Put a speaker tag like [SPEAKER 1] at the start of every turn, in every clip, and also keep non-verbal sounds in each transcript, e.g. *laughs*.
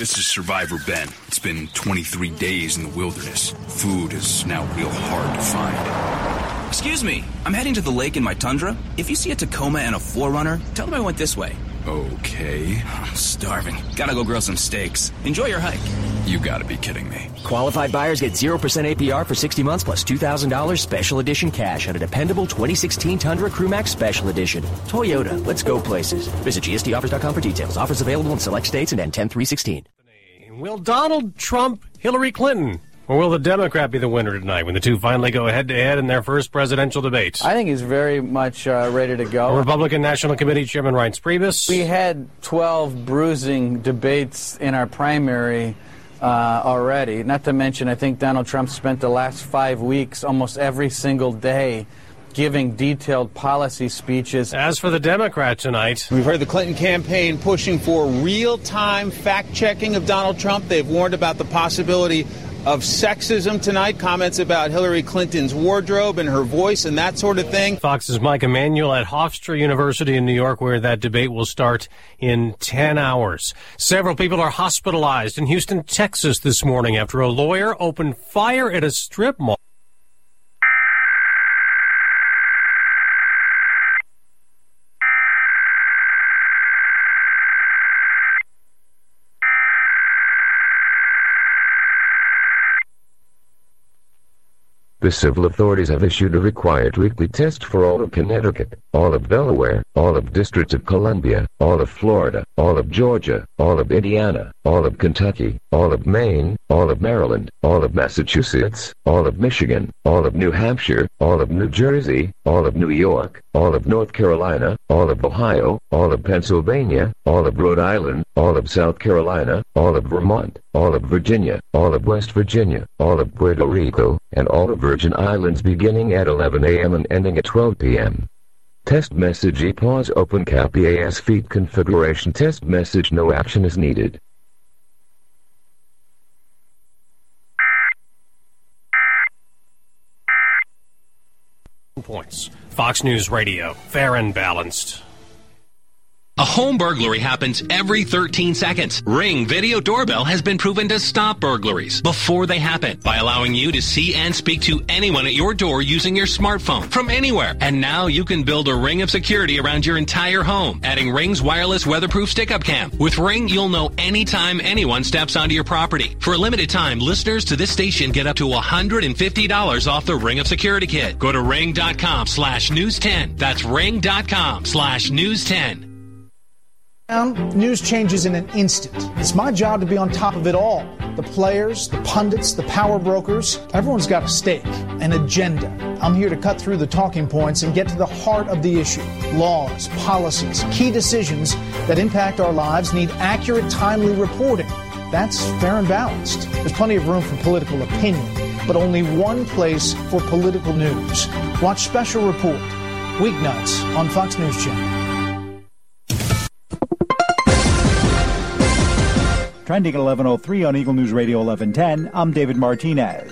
[SPEAKER 1] This is Survivor Ben. It's been 23 days in the wilderness. Food is now real hard to find.
[SPEAKER 2] Excuse me, I'm heading to the lake in my tundra. If you see a Tacoma and a Forerunner, tell them I went this way.
[SPEAKER 1] Okay.
[SPEAKER 2] I'm starving. Gotta go grill some steaks. Enjoy your hike.
[SPEAKER 1] You gotta be kidding me.
[SPEAKER 3] Qualified buyers get 0% APR for 60 months plus $2,000 special edition cash on a dependable 2016 Tundra Crewmax Special Edition. Toyota, let's go places. Visit GSTOffers.com for details. Offers available in select states and end 10 316.
[SPEAKER 4] Will Donald Trump, Hillary Clinton, or will the Democrat be the winner tonight when the two finally go head to head in their first presidential debate?
[SPEAKER 5] I think he's very much uh, ready to go.
[SPEAKER 4] Republican National Committee Chairman Reince Priebus.
[SPEAKER 5] We had 12 bruising debates in our primary uh, already. Not to mention, I think Donald Trump spent the last five weeks almost every single day giving detailed policy speeches.
[SPEAKER 4] As for the Democrat tonight,
[SPEAKER 6] we've heard the Clinton campaign pushing for real time fact checking of Donald Trump. They've warned about the possibility of sexism tonight, comments about Hillary Clinton's wardrobe and her voice and that sort of thing.
[SPEAKER 4] Fox's Mike Emanuel at Hofstra University in New York, where that debate will start in 10 hours. Several people are hospitalized in Houston, Texas this morning after a lawyer opened fire at a strip mall.
[SPEAKER 7] The civil authorities have issued a required weekly test for all of Connecticut, all of Delaware, all of District of Columbia, all of Florida, all of Georgia, all of Indiana, all of Kentucky, all of Maine, all of Maryland, all of Massachusetts, all of Michigan, all of New Hampshire, all of New Jersey, all of New York, all of North Carolina, all of Ohio, all of Pennsylvania, all of Rhode Island, all of South Carolina, all of Vermont, all of Virginia, all of West Virginia, all of Puerto Rico, and all of Virgin Islands beginning at 11 a.m. and ending at 12 p.m. Test message E pause open cap EAS feed configuration test message no action is needed.
[SPEAKER 4] Points. Fox News Radio, fair and balanced.
[SPEAKER 8] A home burglary happens every 13 seconds. Ring Video Doorbell has been proven to stop burglaries before they happen by allowing you to see and speak to anyone at your door using your smartphone from anywhere. And now you can build a ring of security around your entire home, adding Ring's wireless weatherproof stick-up cam. With Ring, you'll know anytime anyone steps onto your property. For a limited time, listeners to this station get up to $150 off the Ring of Security kit. Go to ring.com slash news 10. That's ring.com slash news 10.
[SPEAKER 9] News changes in an instant. It's my job to be on top of it all. The players, the pundits, the power brokers, everyone's got a stake, an agenda. I'm here to cut through the talking points and get to the heart of the issue. Laws, policies, key decisions that impact our lives need accurate, timely reporting. That's fair and balanced. There's plenty of room for political opinion, but only one place for political news. Watch Special Report, weeknights on Fox News Channel.
[SPEAKER 10] Trending at 11.03 on Eagle News Radio 1110, I'm David Martinez.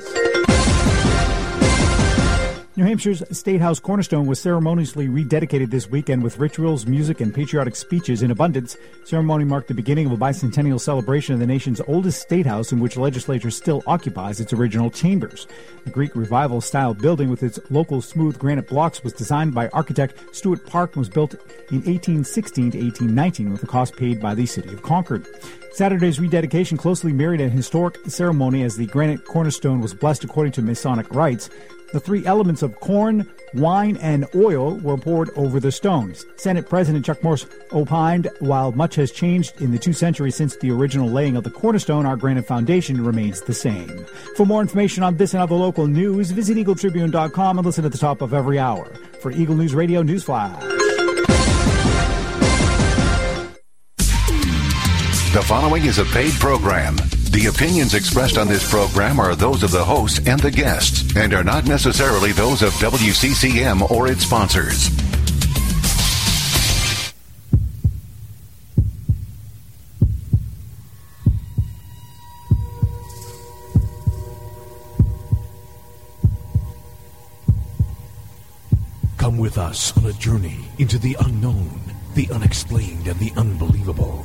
[SPEAKER 10] New Hampshire's State House Cornerstone was ceremoniously rededicated this weekend with rituals, music, and patriotic speeches in abundance. Ceremony marked the beginning of a bicentennial celebration of the nation's oldest state house, in which legislature still occupies its original chambers. The Greek Revival style building with its local smooth granite blocks was designed by architect Stuart Park and was built in 1816 to 1819 with the cost paid by the city of Concord. Saturday's rededication closely mirrored a historic ceremony as the granite cornerstone was blessed according to Masonic rites. The three elements of corn, wine, and oil were poured over the stones. Senate President Chuck Morse opined, while much has changed in the two centuries since the original laying of the cornerstone, our granite foundation remains the same. For more information on this and other local news, visit EagleTribune.com and listen at the top of every hour. For Eagle News Radio Newsflash.
[SPEAKER 11] The following is a paid program. The opinions expressed on this program are those of the host and the guests and are not necessarily those of WCCM or its sponsors.
[SPEAKER 12] Come with us on a journey into the unknown, the unexplained, and the unbelievable.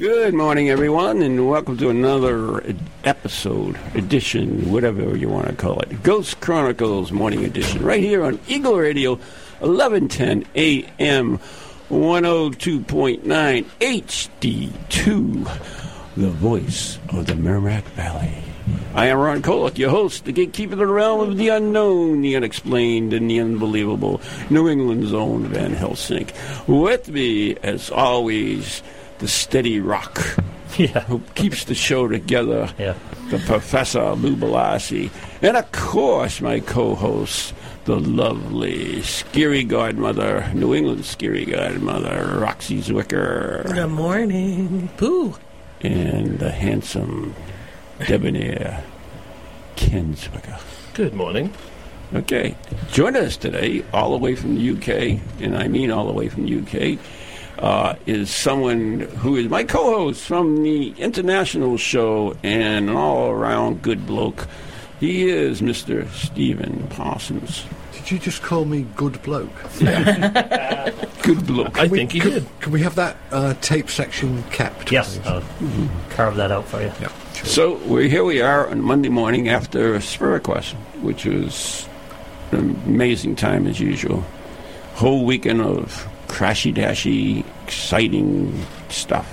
[SPEAKER 13] Good morning, everyone, and welcome to another episode, edition, whatever you want to call it. Ghost Chronicles Morning Edition, right here on Eagle Radio, 1110 AM, 102.9 HD2, the voice of the Merrimack Valley. I am Ron Kolek, your host, the gatekeeper of the realm of the unknown, the unexplained, and the unbelievable. New England's own Van Helsing. With me, as always, the steady rock *laughs*
[SPEAKER 14] yeah.
[SPEAKER 13] who keeps the show together,
[SPEAKER 14] Yeah.
[SPEAKER 13] the Professor Lou Balassi. And of course, my co host, the lovely Scary Godmother, New England Scary Godmother, Roxie Zwicker.
[SPEAKER 15] Good morning. Pooh.
[SPEAKER 13] And the handsome, debonair Ken Zwicker.
[SPEAKER 14] Good morning.
[SPEAKER 13] Okay. Join us today, all the way from the UK, and I mean all the way from the UK, uh, is someone who is my co host from the international show and an all around good bloke. He is Mr. Stephen Parsons.
[SPEAKER 16] Did you just call me good bloke? *laughs*
[SPEAKER 13] Good bloke.
[SPEAKER 14] I think he
[SPEAKER 16] could,
[SPEAKER 14] did.
[SPEAKER 16] Can we have that uh, tape section kept?
[SPEAKER 14] Yes,
[SPEAKER 16] please?
[SPEAKER 14] I'll carve that out for you.
[SPEAKER 16] Yeah.
[SPEAKER 13] So we're here we are on Monday morning after Spirit Quest, which was an amazing time as usual. Whole weekend of crashy dashy, exciting stuff.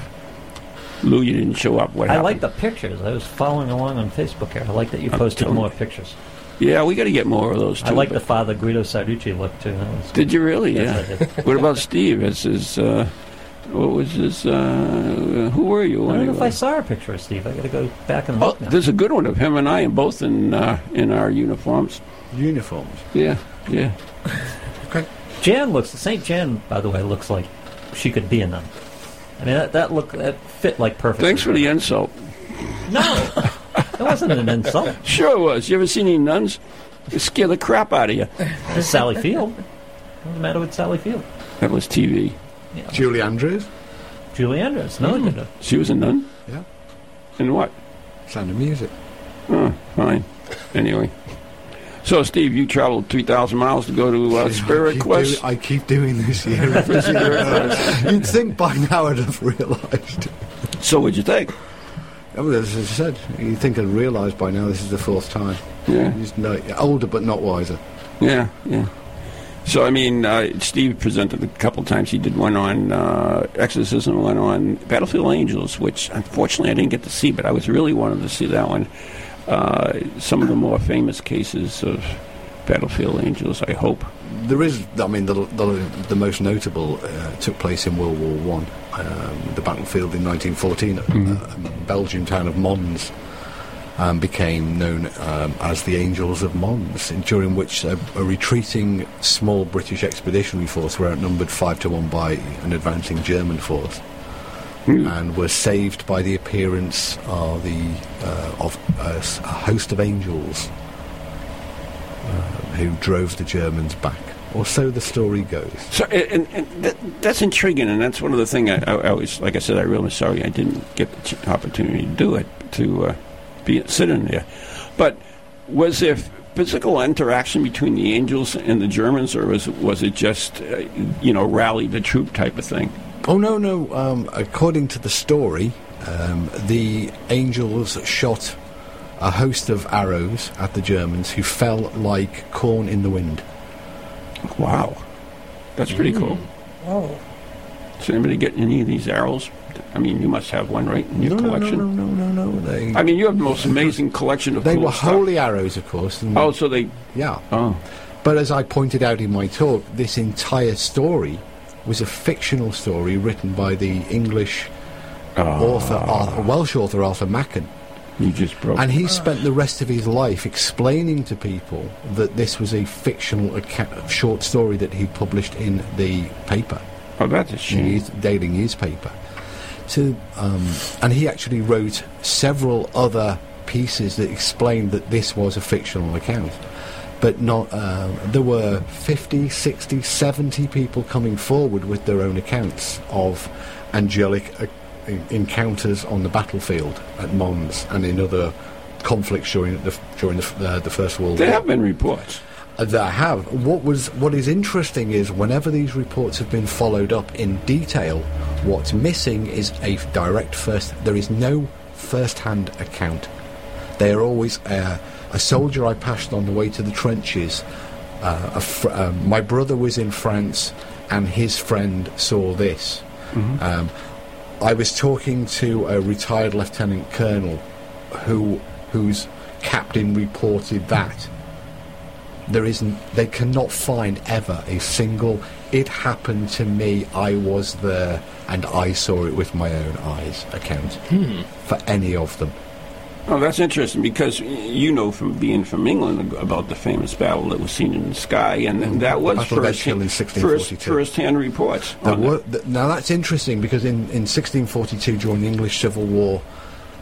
[SPEAKER 13] Lou, you didn't show up. What
[SPEAKER 14] I
[SPEAKER 13] happened?
[SPEAKER 14] like the pictures. I was following along on Facebook here. I like that you posted
[SPEAKER 13] telling
[SPEAKER 14] more pictures.
[SPEAKER 13] Yeah, we got to get more of those too.
[SPEAKER 14] I like the Father Guido Sarducci look too. That was-
[SPEAKER 13] Did you really?
[SPEAKER 14] Yes,
[SPEAKER 13] yeah.
[SPEAKER 14] Did.
[SPEAKER 13] what about Steve? As his, uh, what was his? Uh, who were you?
[SPEAKER 14] I don't know if I saw a picture of Steve. I got to go back and
[SPEAKER 13] Oh,
[SPEAKER 14] look now.
[SPEAKER 13] there's a good one of him and I, and both in uh, in our uniforms.
[SPEAKER 16] Uniforms.
[SPEAKER 13] Yeah, yeah.
[SPEAKER 14] Jan looks. Saint Jan, by the way, looks like she could be a nun. I mean, that, that look that fit like perfect.
[SPEAKER 13] Thanks for the insult.
[SPEAKER 14] No, that wasn't an insult. *laughs*
[SPEAKER 13] Sure it was. You ever seen any nuns? They scare the crap out of you.
[SPEAKER 14] There's Sally Field. What's the matter with Sally Field?
[SPEAKER 13] That was TV.
[SPEAKER 16] Julie Andrews?
[SPEAKER 14] Julie Andrews. No,
[SPEAKER 13] Hmm. She was a nun?
[SPEAKER 16] Yeah.
[SPEAKER 13] In what?
[SPEAKER 16] Sound of Music.
[SPEAKER 13] Oh, fine. Anyway. So, Steve, you traveled 3,000 miles to go to uh,
[SPEAKER 16] I
[SPEAKER 13] Spirit
[SPEAKER 16] keep
[SPEAKER 13] Quest?
[SPEAKER 16] do- I keep doing this year. *laughs* *laughs* You'd think by now I'd have realised.
[SPEAKER 13] So, what'd you think?
[SPEAKER 16] Oh, as I said, you'd think I'd realised by now this is the fourth time.
[SPEAKER 13] Yeah.
[SPEAKER 16] Just no, older but not wiser.
[SPEAKER 13] Yeah, yeah. So, I mean, uh, Steve presented a couple times. He did one on uh, Exorcism, one on Battlefield Angels, which unfortunately I didn't get to see, but I was really wanting to see that one. Uh, some of the more famous cases of Battlefield Angels, I hope.
[SPEAKER 16] There is, I mean, the the, the most notable uh, took place in World War One. Um, the battlefield in 1914, uh, Belgian town of Mons um, became known um, as the Angels of Mons, during which a, a retreating small British expeditionary force were outnumbered five to one by an advancing German force. And were saved by the appearance of the uh, of a, s- a host of angels uh, who drove the Germans back, or so the story goes.
[SPEAKER 13] So, and, and that, that's intriguing, and that's one of the things I, I, I was, like I said, I really sorry I didn't get the opportunity to do it, to uh, be sit in there. But was there physical interaction between the angels and the Germans, or was was it just, uh, you know, rally the troop type of thing?
[SPEAKER 16] Oh no, no. Um, according to the story, um, the angels shot a host of arrows at the Germans, who fell like corn in the wind.
[SPEAKER 13] Wow, that's pretty cool.
[SPEAKER 15] Oh.
[SPEAKER 13] Does anybody get any of these arrows? I mean, you must have one, right, in your
[SPEAKER 16] No, no, no,
[SPEAKER 13] collection?
[SPEAKER 16] no, no, no, no. They,
[SPEAKER 13] I mean, you have the most amazing collection of
[SPEAKER 16] they
[SPEAKER 13] cool
[SPEAKER 16] were
[SPEAKER 13] stuff.
[SPEAKER 16] holy arrows, of course. And
[SPEAKER 13] Oh, so they.
[SPEAKER 16] yeah.
[SPEAKER 13] Oh.
[SPEAKER 16] But as I pointed out in my talk, this entire story was a fictional story written by the English author, Arthur, Welsh author Arthur Machen.
[SPEAKER 13] You just broke.
[SPEAKER 16] And he spent the rest of his life explaining to people that this was a fictional acca- short story that he published in the paper.
[SPEAKER 13] Oh, that's a shame.
[SPEAKER 16] daily newspaper. So, um, and he actually wrote several other pieces that explained that this was a fictional account. But not, um, there were 50, 60, 70 people coming forward with their own accounts of angelic uh, encounters on the battlefield at Mons and in other conflicts during the, during the, uh, the First World
[SPEAKER 13] There
[SPEAKER 16] War.
[SPEAKER 13] There have been reports.
[SPEAKER 16] Uh, There have. What was what is interesting is whenever these reports have been followed up in detail, what's missing is a direct first. There is no first-hand account. They are always uh, a soldier I passed on the way to the trenches. Uh, a fr- um, my brother was in France, and his friend saw this. Um, I was talking to a retired lieutenant colonel, who whose captain reported that there isn't they cannot find ever a single it happened to me i was there and i saw it with my own eyes account
[SPEAKER 13] Hmm.
[SPEAKER 16] for any of them
[SPEAKER 13] Oh, that's interesting because you know from being from England about the famous battle that was seen in the sky, and then that was first,
[SPEAKER 16] Edgehill in
[SPEAKER 13] first, first-hand reports.
[SPEAKER 16] There
[SPEAKER 13] on
[SPEAKER 16] were,
[SPEAKER 13] that.
[SPEAKER 16] now that's interesting because in, in 1642 during the english civil war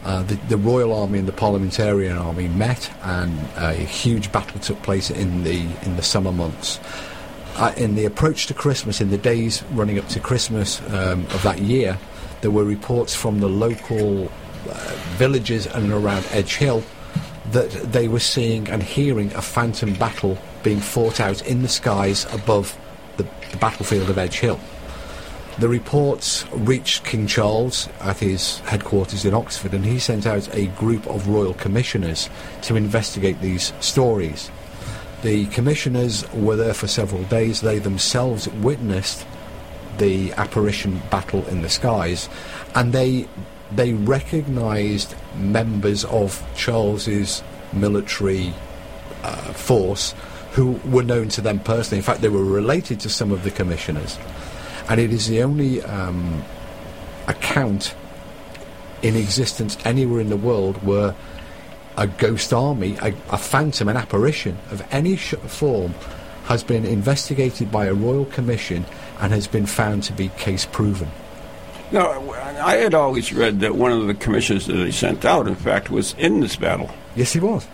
[SPEAKER 16] uh, the, the Royal Army and the Parliamentarian Army met, and a huge battle took place in the in the summer months. Uh, in the approach to Christmas, in the days running up to Christmas um, of that year, there were reports from the local Uh, villages and around Edge Hill that they were seeing and hearing a phantom battle being fought out in the skies above the, the battlefield of Edge Hill. The reports reached King Charles at his headquarters in Oxford, and he sent out a group of royal commissioners to investigate these stories. The commissioners were there for several days. They themselves witnessed the apparition battle in the skies, and they they recognised members of Charles's military uh, force who were known to them personally. In fact, they were related to some of the commissioners, and it is the only um, account in existence anywhere in the world where a ghost army, a, a phantom, an apparition of any sh- form, has been investigated by a royal commission and has been found to be case proven.
[SPEAKER 13] No, I had always read that one of the commissioners that they sent out, in fact, was in this battle.
[SPEAKER 16] Yes, he was.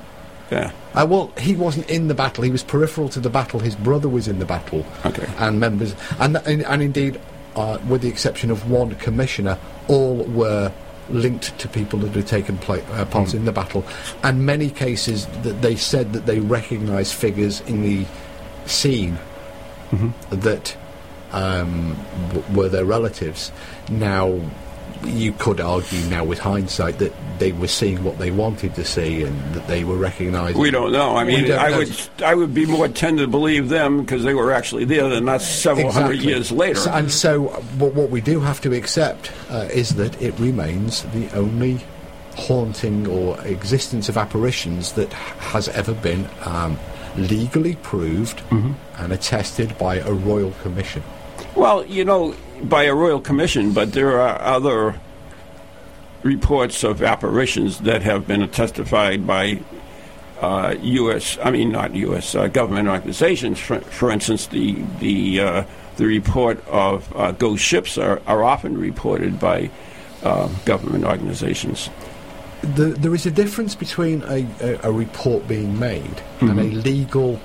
[SPEAKER 13] Yeah.
[SPEAKER 16] Uh, well, he wasn't in the battle. He was peripheral to the battle. His brother was in the battle.
[SPEAKER 13] Okay.
[SPEAKER 16] And members, and and, and indeed, uh, with the exception of one commissioner, all were linked to people that had taken pla- uh, part in the battle. And many cases that they said that they recognised figures in the scene that um, w- were their relatives. Now, you could argue now with hindsight that they were seeing what they wanted to see and that they were recognising.
[SPEAKER 13] We don't know. I mean, I
[SPEAKER 16] know.
[SPEAKER 13] would I would be more tend to believe them because they were actually there than not several hundred years later.
[SPEAKER 16] So- and so, what, what we do have to accept uh, is that it remains the only haunting or existence of apparitions that has ever been um, legally proved
[SPEAKER 13] Mm-hmm.
[SPEAKER 16] and attested by a royal commission.
[SPEAKER 13] Well, you know, by a royal commission, but there are other reports of apparitions that have been testified by uh, U.S. I mean, not U.S. Uh, government organizations. For, for instance, the the uh, the report of uh, ghost ships are, are often reported by uh, government organizations.
[SPEAKER 16] The, there is a difference between a, a, a report being made and a legal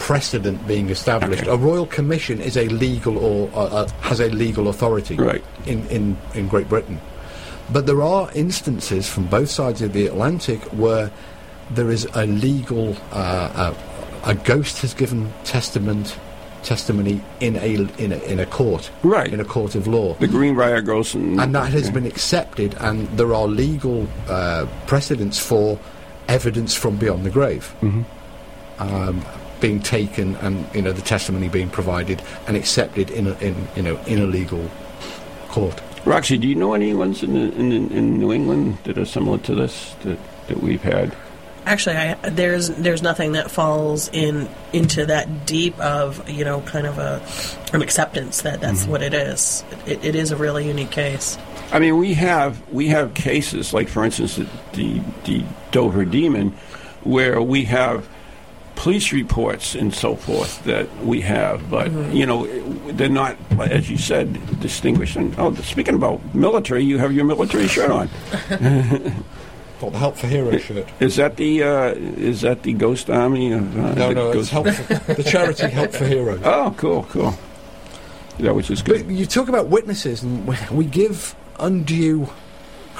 [SPEAKER 16] precedent being established. A royal commission is a legal or uh, uh, has a legal authority
[SPEAKER 13] Right.
[SPEAKER 16] in, in, in Great Britain. But there are instances from both sides of the Atlantic where there is a legal, uh, a, a ghost has given testament testimony in a in a, in a court,
[SPEAKER 13] right,
[SPEAKER 16] in a court of law.
[SPEAKER 13] The Greenbrier Ghost, and,
[SPEAKER 16] and that has been accepted, and there are legal uh, precedents for evidence from beyond the grave um, being taken, and you know the testimony being provided and accepted in a, in you know in a legal court.
[SPEAKER 13] Roxie, do you know any ones in, in in New England that are similar to this that, that we've had?
[SPEAKER 15] Actually, I, there's there's nothing that falls in into that deep of you know kind of a an acceptance that that's mm-hmm. what it is. It, it is a really unique case.
[SPEAKER 13] I mean, we have we have cases like, for instance, the the, the Dover Demon, where we have police reports and so forth that we have, but
[SPEAKER 15] Mhm.
[SPEAKER 13] you know, they're not, as you said, distinguished. And oh, speaking about military, you have your military shirt on. *laughs*
[SPEAKER 16] What the Help for Heroes shirt?
[SPEAKER 13] Is that the uh, is that the Ghost Army? Of, uh,
[SPEAKER 16] No,
[SPEAKER 13] the
[SPEAKER 16] no, it's help for, the charity Help for Heroes. *laughs*
[SPEAKER 13] Oh, cool, cool. That was just good.
[SPEAKER 16] But you talk about witnesses, and we- we give undue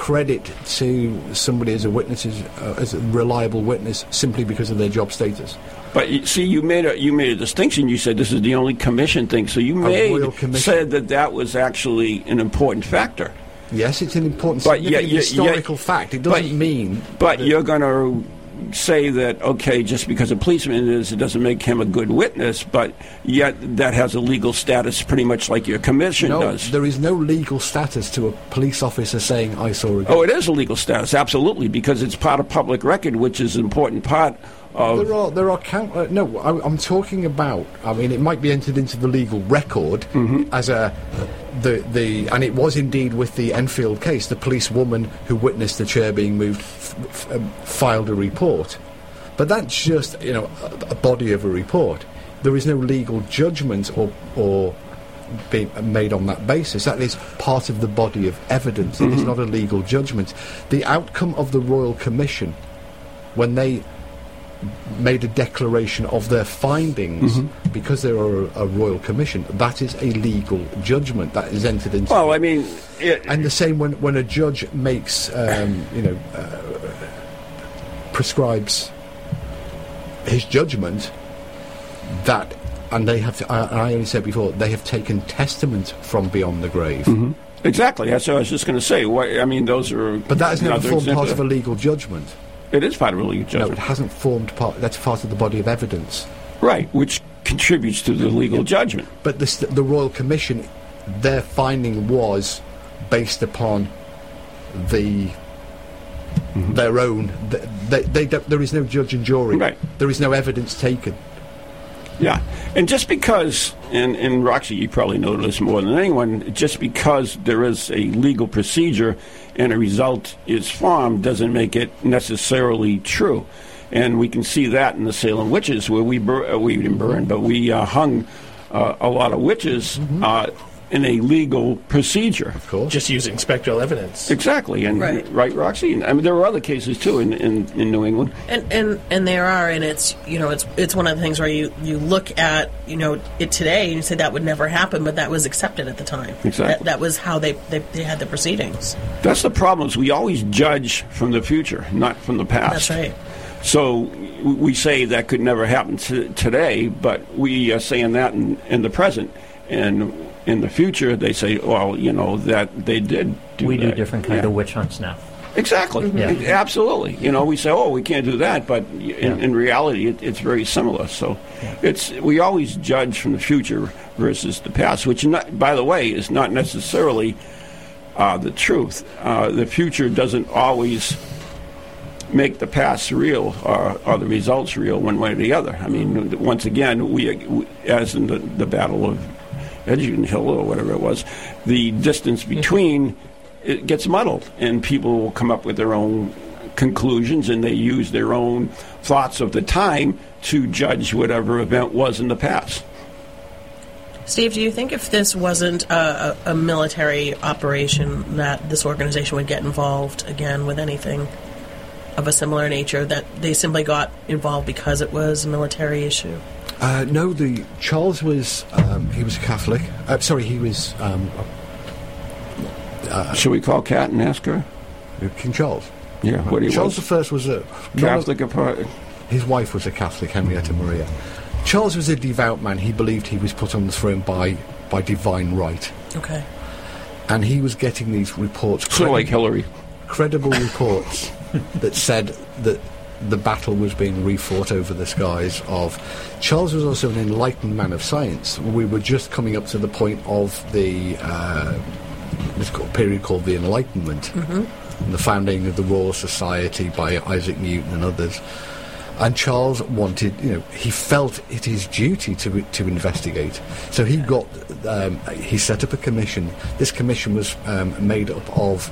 [SPEAKER 16] credit to somebody as a witness, as, uh, as a reliable witness, simply because of their job status.
[SPEAKER 13] But you, see, you made a you made a distinction. You said this is the only commission thing. So you made said that that was actually an important factor.
[SPEAKER 16] Yes, it's an important,
[SPEAKER 13] But yet-
[SPEAKER 16] historical
[SPEAKER 13] yet-
[SPEAKER 16] fact. It doesn't
[SPEAKER 13] but-
[SPEAKER 16] mean.
[SPEAKER 13] But you're going to say that okay, just because a policeman is, it doesn't make him a good witness. But yet that has a legal status, pretty much like your commission
[SPEAKER 16] no,
[SPEAKER 13] does.
[SPEAKER 16] there is no legal status to a police officer saying, "I saw a." gun.
[SPEAKER 13] Oh, it is a legal status, absolutely, because it's part of public record, which is an important part of.
[SPEAKER 16] There are there are count. Uh, no, I, I'm talking about. I mean, it might be entered into the legal record
[SPEAKER 13] Mm-hmm.
[SPEAKER 16] as a the the and it was indeed with the Enfield case. The policewoman who witnessed the chair being moved f- um, filed a report, but that's just you know a, a body of a report. There is no legal judgment or or be made on that basis. That is part of the body of evidence. It is
[SPEAKER 13] Mhm.
[SPEAKER 16] not a legal judgment. The outcome of the Royal Commission, when they made a declaration of their findings,
[SPEAKER 13] Mhm.
[SPEAKER 16] because they are a, a Royal Commission, that is a legal judgment that is entered into.
[SPEAKER 13] Well, I mean,
[SPEAKER 16] and the same when when a judge makes, um, you know, uh, prescribes his judgment that and they have to, I, I only said before they have taken testament from beyond the grave
[SPEAKER 13] Mhm. Exactly. That's what I was just going to say. Why, I mean, those are.
[SPEAKER 16] but that has never formed part of a legal judgment
[SPEAKER 13] It is part of a legal
[SPEAKER 16] no it hasn't formed part that's part of the body of evidence.
[SPEAKER 13] Right, which contributes to the legal judgment.
[SPEAKER 16] but the, the Royal Commission their finding was based upon the mm-hmm. their own th- they, they there is no judge and jury.
[SPEAKER 13] Right.
[SPEAKER 16] there is no evidence taken
[SPEAKER 13] Yeah, and just because, and, and Roxie, you probably know this more than anyone, just because there is a legal procedure and a result is formed doesn't make it necessarily true. And we can see that in the Salem witches, where we bur- uh, we didn't burn, but we uh, hung uh, a lot of witches uh, in a legal procedure. Of
[SPEAKER 16] course,
[SPEAKER 17] just using spectral evidence.
[SPEAKER 13] Exactly, and
[SPEAKER 15] Right.
[SPEAKER 13] right, Roxie. And, I mean, there are other cases too in, in, in New England.
[SPEAKER 15] And and and there are, and it's you know it's it's one of the things where you you look at you know it today and you say that would never happen, but that was accepted at the time.
[SPEAKER 13] Exactly.
[SPEAKER 15] That, that was how they, they they had the proceedings.
[SPEAKER 13] That's the problem. Is we always judge from the future, not from the past.
[SPEAKER 15] That's right.
[SPEAKER 13] So we say that could never happen t- today, but we are saying that in, in the present. And in the future, they say, well, you know, that they did do
[SPEAKER 14] we do different kind
[SPEAKER 13] Yeah.
[SPEAKER 14] of witch hunts now.
[SPEAKER 13] Exactly.
[SPEAKER 14] Yeah.
[SPEAKER 13] E- Absolutely. You know, we say, oh, we can't do that, but in, in reality, it, it's very similar. So it's we always judge from the future versus the past, which, not, by the way, is not necessarily uh, the truth. Uh, the future doesn't always make the past real or, or the results real one way or the other. I mean, once again, we, we as in the, the Battle of Edgerton Hill or whatever it was, the distance mm-hmm. between it gets muddled, and people will come up with their own conclusions, and they use their own thoughts of the time to judge whatever event was in the past.
[SPEAKER 15] Steve, do you think if this wasn't a, a military operation, that this organization would get involved again with anything of a similar nature? That they simply got involved because it was a military issue?
[SPEAKER 16] Uh, no, the Charles was um, he was a Catholic. Uh, sorry, he was. Um, uh,
[SPEAKER 13] Should we call Cat and ask her?
[SPEAKER 16] King Charles.
[SPEAKER 13] Yeah, what he
[SPEAKER 16] Charles
[SPEAKER 13] was.
[SPEAKER 16] the First was a
[SPEAKER 13] Catholic apart.
[SPEAKER 16] His wife was a Catholic, Henrietta Maria. Charles was a devout man. He believed he was put on the throne by by divine right,
[SPEAKER 15] Okay.
[SPEAKER 16] and he was getting these reports.
[SPEAKER 13] Sort of like Hillary.
[SPEAKER 16] credible reports *laughs* that said that the battle was being refought over the skies of Charles was also an enlightened man of science. We were just coming up to the point of the uh, this co- period called the Enlightenment, and the founding of the Royal Society by Isaac Newton and others. And Charles wanted, you know, he felt it his duty to to investigate. So he got, um, he set up a commission. This commission was um, made up of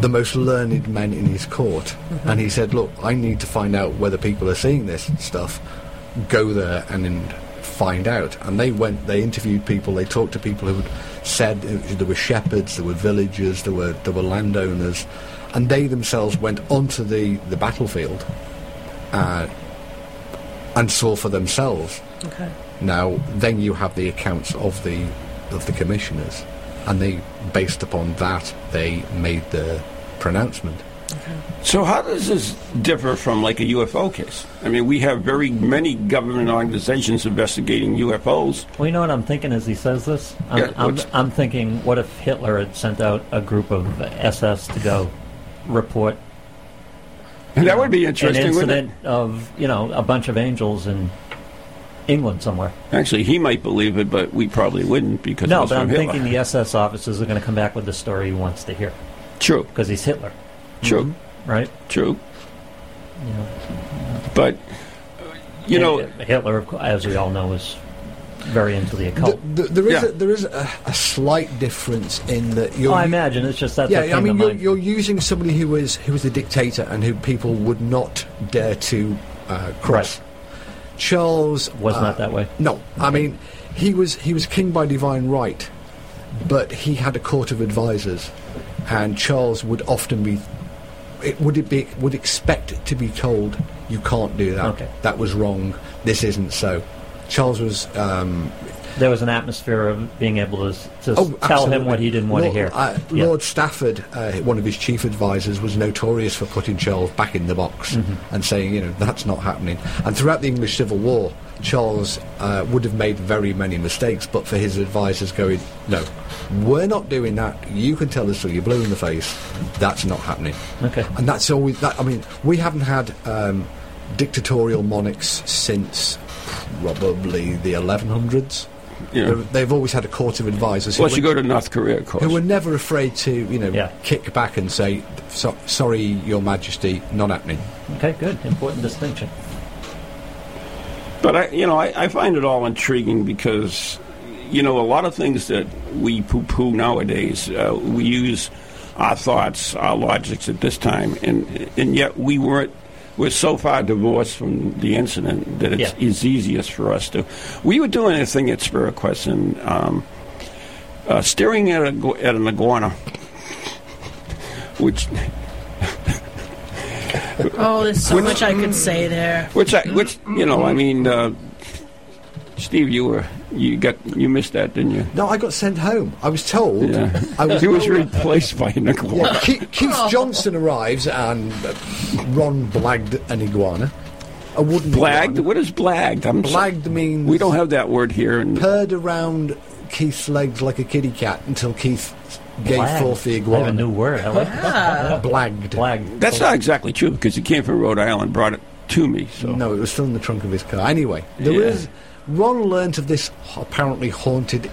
[SPEAKER 16] the most learned men in his court, and he said, "Look, I need to find out whether people are seeing this stuff. Go there and then find out." And they went. They interviewed people. They talked to people who said there were shepherds, there were villagers, there were there were landowners, and they themselves went onto the, the battlefield uh, and saw for themselves.
[SPEAKER 15] Okay.
[SPEAKER 16] Now, then you have the accounts of the of the commissioners, and they, based upon that, they made the pronouncement.
[SPEAKER 13] So how does this differ from like a UFO case? I mean, we have very many government organizations investigating UFOs.
[SPEAKER 14] Well, you know what I'm thinking as he says this? I'm,
[SPEAKER 13] Yeah,
[SPEAKER 14] I'm, I'm thinking, what if Hitler had sent out a group of SS to go report
[SPEAKER 13] That would be
[SPEAKER 14] an
[SPEAKER 13] interesting, wouldn't it?
[SPEAKER 14] incident of, you know, a bunch of angels in England somewhere?
[SPEAKER 13] Actually, he might believe it, but we probably wouldn't because it
[SPEAKER 14] no,
[SPEAKER 13] was
[SPEAKER 14] but I'm
[SPEAKER 13] Hitler.
[SPEAKER 14] thinking the SS officers are going to come back with the story he wants to hear.
[SPEAKER 13] True.
[SPEAKER 14] Because he's Hitler.
[SPEAKER 13] True.
[SPEAKER 14] Mhm. Right?
[SPEAKER 13] True.
[SPEAKER 14] You know,
[SPEAKER 13] But you
[SPEAKER 14] and
[SPEAKER 13] know,
[SPEAKER 14] Hitler, as we all know, is very into the occult.
[SPEAKER 16] Th- there is
[SPEAKER 14] Yeah.
[SPEAKER 16] a, there is a, a slight difference in that you're.
[SPEAKER 14] Oh, I imagine it's just that.
[SPEAKER 16] yeah,
[SPEAKER 14] what
[SPEAKER 16] I mean you're, you're using somebody who was who was a dictator and who people would not dare to uh, cross. Charles
[SPEAKER 14] Was
[SPEAKER 16] uh,
[SPEAKER 14] not that way.
[SPEAKER 16] No, I mean he was he was king by divine right, but he had a court of advisors, and Charles would often be. It, would it be would expect to be told you can't do that.
[SPEAKER 14] Okay.
[SPEAKER 16] That was wrong. This isn't so. Charles was um,
[SPEAKER 14] there was an atmosphere of being able to, to
[SPEAKER 16] Oh,
[SPEAKER 14] tell him what he didn't want to hear.
[SPEAKER 16] Uh,
[SPEAKER 14] Yeah.
[SPEAKER 16] Lord Stafford, uh, one of his chief advisors, was notorious for putting Charles back in the box
[SPEAKER 14] Mhm.
[SPEAKER 16] and saying, you know, that's not happening. And throughout the English Civil War, Charles uh, would have made very many mistakes, but for his advisors going, no, we're not doing that. You can tell us till you're blue in the face. That's not happening.
[SPEAKER 14] Okay.
[SPEAKER 16] And that's always that. I mean, we haven't had um, dictatorial monarchs since probably the 1100s.
[SPEAKER 13] Yeah.
[SPEAKER 16] They're- They've always had a court of advisors. who
[SPEAKER 13] you go to North Korea, of course.
[SPEAKER 16] who were never afraid to, you know,
[SPEAKER 14] Yeah.
[SPEAKER 16] kick back and say, so, "Sorry, Your Majesty, not happening."
[SPEAKER 14] Okay, good. Important distinction.
[SPEAKER 13] But I, you know, I, I find it all intriguing because, you know, a lot of things that we poo-poo nowadays, uh, we use our thoughts, our logics at this time, and and yet we weren't. We're so far divorced from the incident that it's,
[SPEAKER 14] Yeah.
[SPEAKER 13] it's easiest for us to. We were doing a thing at Spirit Quest and um, uh, staring at, a, at an iguana, which
[SPEAKER 15] Oh, there's so much I could say there.
[SPEAKER 13] Which I, which you know, I mean, uh, Steve, you were you got you missed that, didn't you?
[SPEAKER 16] No, I got sent home. I was told.
[SPEAKER 13] Yeah.
[SPEAKER 16] I was *laughs*
[SPEAKER 13] he was replaced by an iguana.
[SPEAKER 16] Yeah, Keith, Keith Johnson arrives and uh, Ron blagged an iguana. A wooden
[SPEAKER 13] Blagged?
[SPEAKER 16] iguana.
[SPEAKER 13] What is blagged? I'm so-
[SPEAKER 16] blagged means
[SPEAKER 13] we don't have that word here. And
[SPEAKER 16] purred around Keith's legs like a kitty cat until Keith gave
[SPEAKER 14] Blagged.
[SPEAKER 16] forth the
[SPEAKER 14] I have
[SPEAKER 16] iguana.
[SPEAKER 14] a new word. I like that.
[SPEAKER 16] Blagged.
[SPEAKER 14] Blagged.
[SPEAKER 13] that's not exactly true because he came from Rhode Island, brought it to me. So
[SPEAKER 16] No, it was still in the trunk of his car. Anyway, there
[SPEAKER 13] Yeah.
[SPEAKER 16] is. Ron learnt of this apparently haunted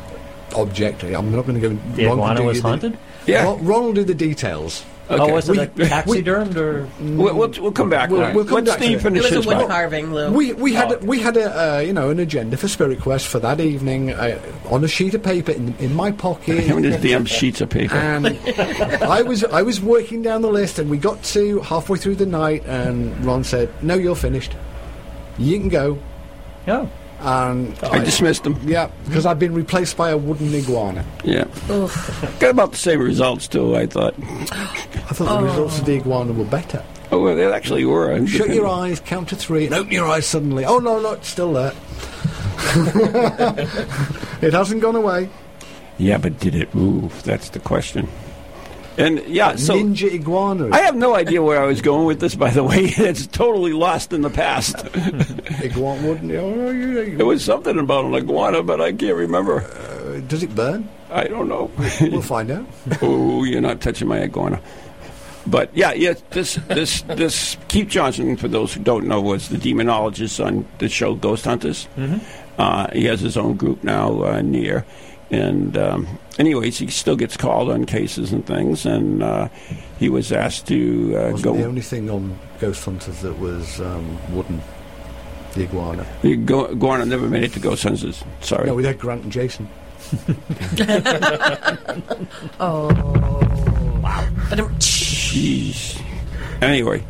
[SPEAKER 16] object. I'm not going to go.
[SPEAKER 14] The
[SPEAKER 16] Ron can
[SPEAKER 14] iguana
[SPEAKER 16] do
[SPEAKER 14] was
[SPEAKER 16] you the-
[SPEAKER 14] haunted?
[SPEAKER 13] Yeah.
[SPEAKER 16] Ron, Ron will do the details.
[SPEAKER 14] Oh, was it
[SPEAKER 16] We-
[SPEAKER 14] a *laughs* taxidermed or?
[SPEAKER 13] we'll, we'll, we'll come back.
[SPEAKER 16] We'll- we'll come
[SPEAKER 13] Let
[SPEAKER 16] back to
[SPEAKER 13] Steve
[SPEAKER 16] it.
[SPEAKER 13] finish
[SPEAKER 15] It was a wood carving, Lou.
[SPEAKER 16] We we had
[SPEAKER 14] Oh.
[SPEAKER 16] we had a uh, you know an agenda for Spirit Quest for that evening uh, on a sheet of paper in in my pocket.
[SPEAKER 13] Him and his damn sheets of paper.
[SPEAKER 16] and I was I was working down the list, and we got to halfway through the night, and Ron said, "No, you're finished. You can go."
[SPEAKER 14] Oh.
[SPEAKER 16] And
[SPEAKER 13] I dismissed him.
[SPEAKER 16] Yeah, because I've been replaced by a wooden iguana.
[SPEAKER 13] Yeah,
[SPEAKER 15] Oof.
[SPEAKER 13] got about the same results too. I thought.
[SPEAKER 16] I thought the oh. results of the iguana were better.
[SPEAKER 13] Oh, well, they actually were. I'm
[SPEAKER 16] Shut
[SPEAKER 13] just-
[SPEAKER 16] your eyes, count to three, and open your eyes suddenly. Oh no, no, it's still there. *laughs* *laughs* it hasn't gone away.
[SPEAKER 13] Yeah, but did it move? That's the question. And yeah, so
[SPEAKER 16] Ninja iguana.
[SPEAKER 13] I have no idea where I was going with this. By the way, *laughs* it's totally lost in the past. *laughs*
[SPEAKER 16] iguana wouldn't. Oh, you,
[SPEAKER 13] It was something about an iguana, but I can't remember.
[SPEAKER 16] Uh, does it burn?
[SPEAKER 13] I don't know.
[SPEAKER 16] We'll *laughs* find out.
[SPEAKER 13] oh, you're not touching my iguana. But yeah, yeah. This this this Keith Johnson, for those who don't know, was the demonologist on the show Ghost Hunters.
[SPEAKER 14] Mhm.
[SPEAKER 13] Uh, he has his own group now, uh, near, and um, anyways, he still gets called on cases and things. And uh, he was asked to uh,
[SPEAKER 16] Wasn't
[SPEAKER 13] go.
[SPEAKER 16] the only thing on Ghost Hunters that was um, wooden. The iguana.
[SPEAKER 13] The iguana never made it to Ghost Hunters. Sorry.
[SPEAKER 16] No, we had Grant and Jason. *laughs* *laughs*
[SPEAKER 15] Oh. Wow. But um,
[SPEAKER 13] Jeez. Anyway,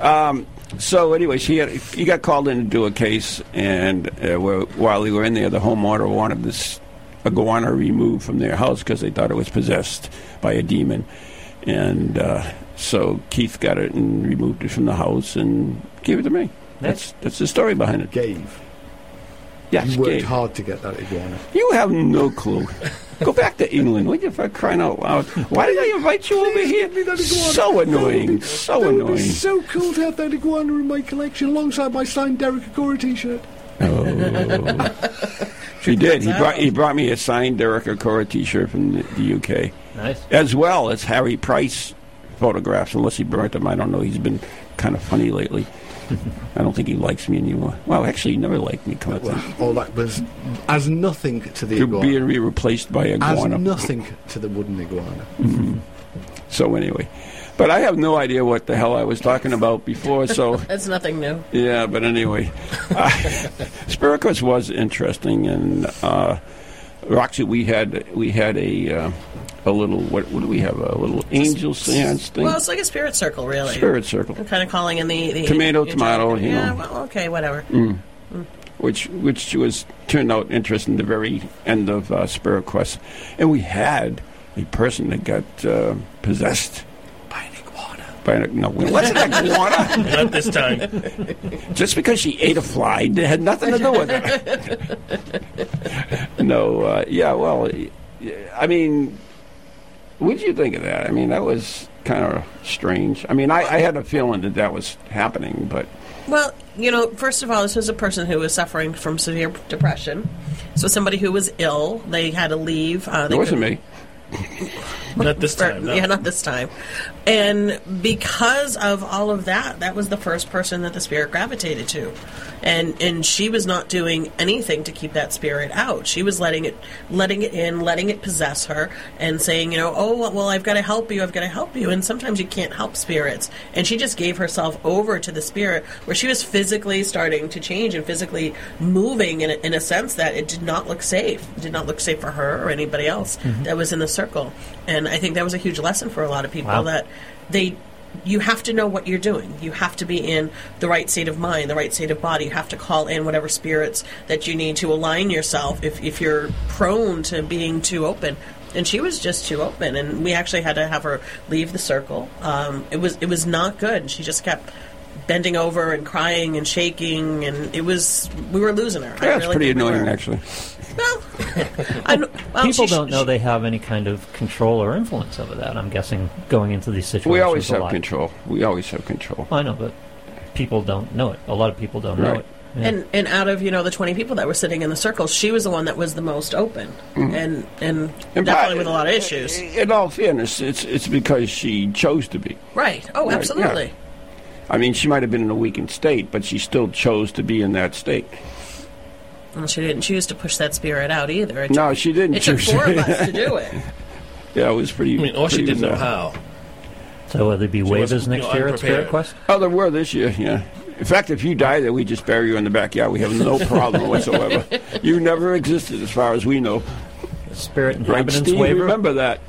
[SPEAKER 13] um, so anyways, he had, he got called in to do a case, and uh, while they were in there, the homeowner wanted this iguana removed from their house because they thought it was possessed by a demon, and uh, So Keith got it and removed it from the house and gave it to me. That's that's the story behind it.
[SPEAKER 16] Gave.
[SPEAKER 13] Yes,
[SPEAKER 16] you worked
[SPEAKER 13] gave.
[SPEAKER 16] hard to get that iguana.
[SPEAKER 13] You have no clue. Go back to England, will you, for crying out loud? Why did I invite you over here? So annoying, so
[SPEAKER 16] That would be
[SPEAKER 13] annoying.
[SPEAKER 16] so cool to have that iguana in my collection alongside my signed Derek Acorah t-shirt.
[SPEAKER 13] Oh. *laughs* he did. He brought he brought me a signed Derek Acorah T-shirt from the, the UK.
[SPEAKER 14] Nice.
[SPEAKER 13] As well as Harry Price photographs. Unless he burnt them, I don't know. He's been kind of funny lately. *laughs* I don't think he likes me anymore. Well, actually, he never liked me. Come on,
[SPEAKER 16] Well, all that was as nothing to the
[SPEAKER 13] you're
[SPEAKER 16] iguana.
[SPEAKER 13] being re- replaced by a
[SPEAKER 16] As nothing to the wooden iguana.
[SPEAKER 13] Mhm. So anyway, but I have no idea what the hell I was talking about before. So *laughs*
[SPEAKER 15] That's nothing new.
[SPEAKER 13] Yeah, but anyway, uh, Spirit Quest was interesting, and uh, Roxie, we had we had a uh, a little what what do we have a little angel seance thing?
[SPEAKER 15] Well, it's like a spirit circle, really.
[SPEAKER 13] Spirit circle.
[SPEAKER 15] I'm kind of calling in the, the
[SPEAKER 13] Tomato, tomato, you
[SPEAKER 15] Yeah, well, okay, whatever.
[SPEAKER 13] Mm. Which which was turned out interesting. The very end of uh, Spirit Quest, and we had a person that got uh, possessed by an iguana. By an, no, it wasn't an iguana. *laughs*
[SPEAKER 17] Not this time.
[SPEAKER 13] Just because she ate a fly, it had nothing to do with it. *laughs* no, uh, yeah, well, I mean, what did you think of that? I mean, that was kind of strange. I mean, I, I had a feeling that that was happening, but
[SPEAKER 15] Well, you know, first of all, this was a person who was suffering from severe depression. So somebody who was ill, they had to leave. Uh,
[SPEAKER 13] it wasn't
[SPEAKER 15] couldn't-
[SPEAKER 13] me.
[SPEAKER 17] Not this time. No.
[SPEAKER 15] Yeah, not this time. And because of all of that, that was the first person that the spirit gravitated to. And and she was not doing anything to keep that spirit out. She was letting it letting it in, letting it possess her and saying, you know, oh well I've got to help you, I've got to help you. And sometimes you can't help spirits. And she just gave herself over to the spirit where she was physically starting to change and physically moving in a, in a sense that it did not look safe. It did not look safe for her or anybody else
[SPEAKER 14] Mhm.
[SPEAKER 15] that was in the circle. And I think that was a huge lesson for a lot of people
[SPEAKER 14] Wow.
[SPEAKER 15] that they you have to know what you're doing. You have to be in the right state of mind, the right state of body. You have to call in whatever spirits that you need to align yourself if, if you're prone to being too open. And she was just too open, and we actually had to have her leave the circle. Um, it was it was not good. She just kept bending over and crying and shaking, and it was we were losing her.
[SPEAKER 13] Yeah, it's pretty
[SPEAKER 15] think we
[SPEAKER 13] annoying, actually.
[SPEAKER 15] I kn- well,
[SPEAKER 14] People don't know they have any kind of control or influence over that. I'm guessing going into these situations.
[SPEAKER 13] We always
[SPEAKER 14] a
[SPEAKER 13] have
[SPEAKER 14] lot.
[SPEAKER 13] control. We always have control.
[SPEAKER 14] I know, but people don't know it. A lot of people don't know it. Yeah.
[SPEAKER 15] And and out of you know the twenty people that were sitting in the circle, she was the one that was the most open,
[SPEAKER 13] Mhm.
[SPEAKER 15] and and,
[SPEAKER 13] And
[SPEAKER 15] definitely
[SPEAKER 13] by-
[SPEAKER 15] with a lot of issues.
[SPEAKER 13] In all fairness, it's it's because she chose to be.
[SPEAKER 15] Right? Oh,
[SPEAKER 13] Right,
[SPEAKER 15] absolutely.
[SPEAKER 13] yeah. I mean, she might have been in a weakened state, but she still chose to be in that state.
[SPEAKER 15] Well, she didn't choose to push that spirit out either. It
[SPEAKER 13] No,
[SPEAKER 15] took-
[SPEAKER 13] she didn't
[SPEAKER 15] It took four of *laughs* us to do it.
[SPEAKER 13] Yeah, it was pretty.
[SPEAKER 17] I mean, or she didn't know how.
[SPEAKER 14] So will there be
[SPEAKER 17] She
[SPEAKER 14] waivers
[SPEAKER 17] wasn't, you
[SPEAKER 14] next
[SPEAKER 17] know,
[SPEAKER 14] year at Spirit. Quest?
[SPEAKER 13] Oh, there were this year. Yeah. In fact, if you die there, we just bury you in the backyard. We have no problem *laughs* whatsoever. You never existed, as far as we know.
[SPEAKER 14] Spirit
[SPEAKER 13] Right,
[SPEAKER 14] inhabitants
[SPEAKER 13] Steve?
[SPEAKER 14] waiver.
[SPEAKER 13] Remember that?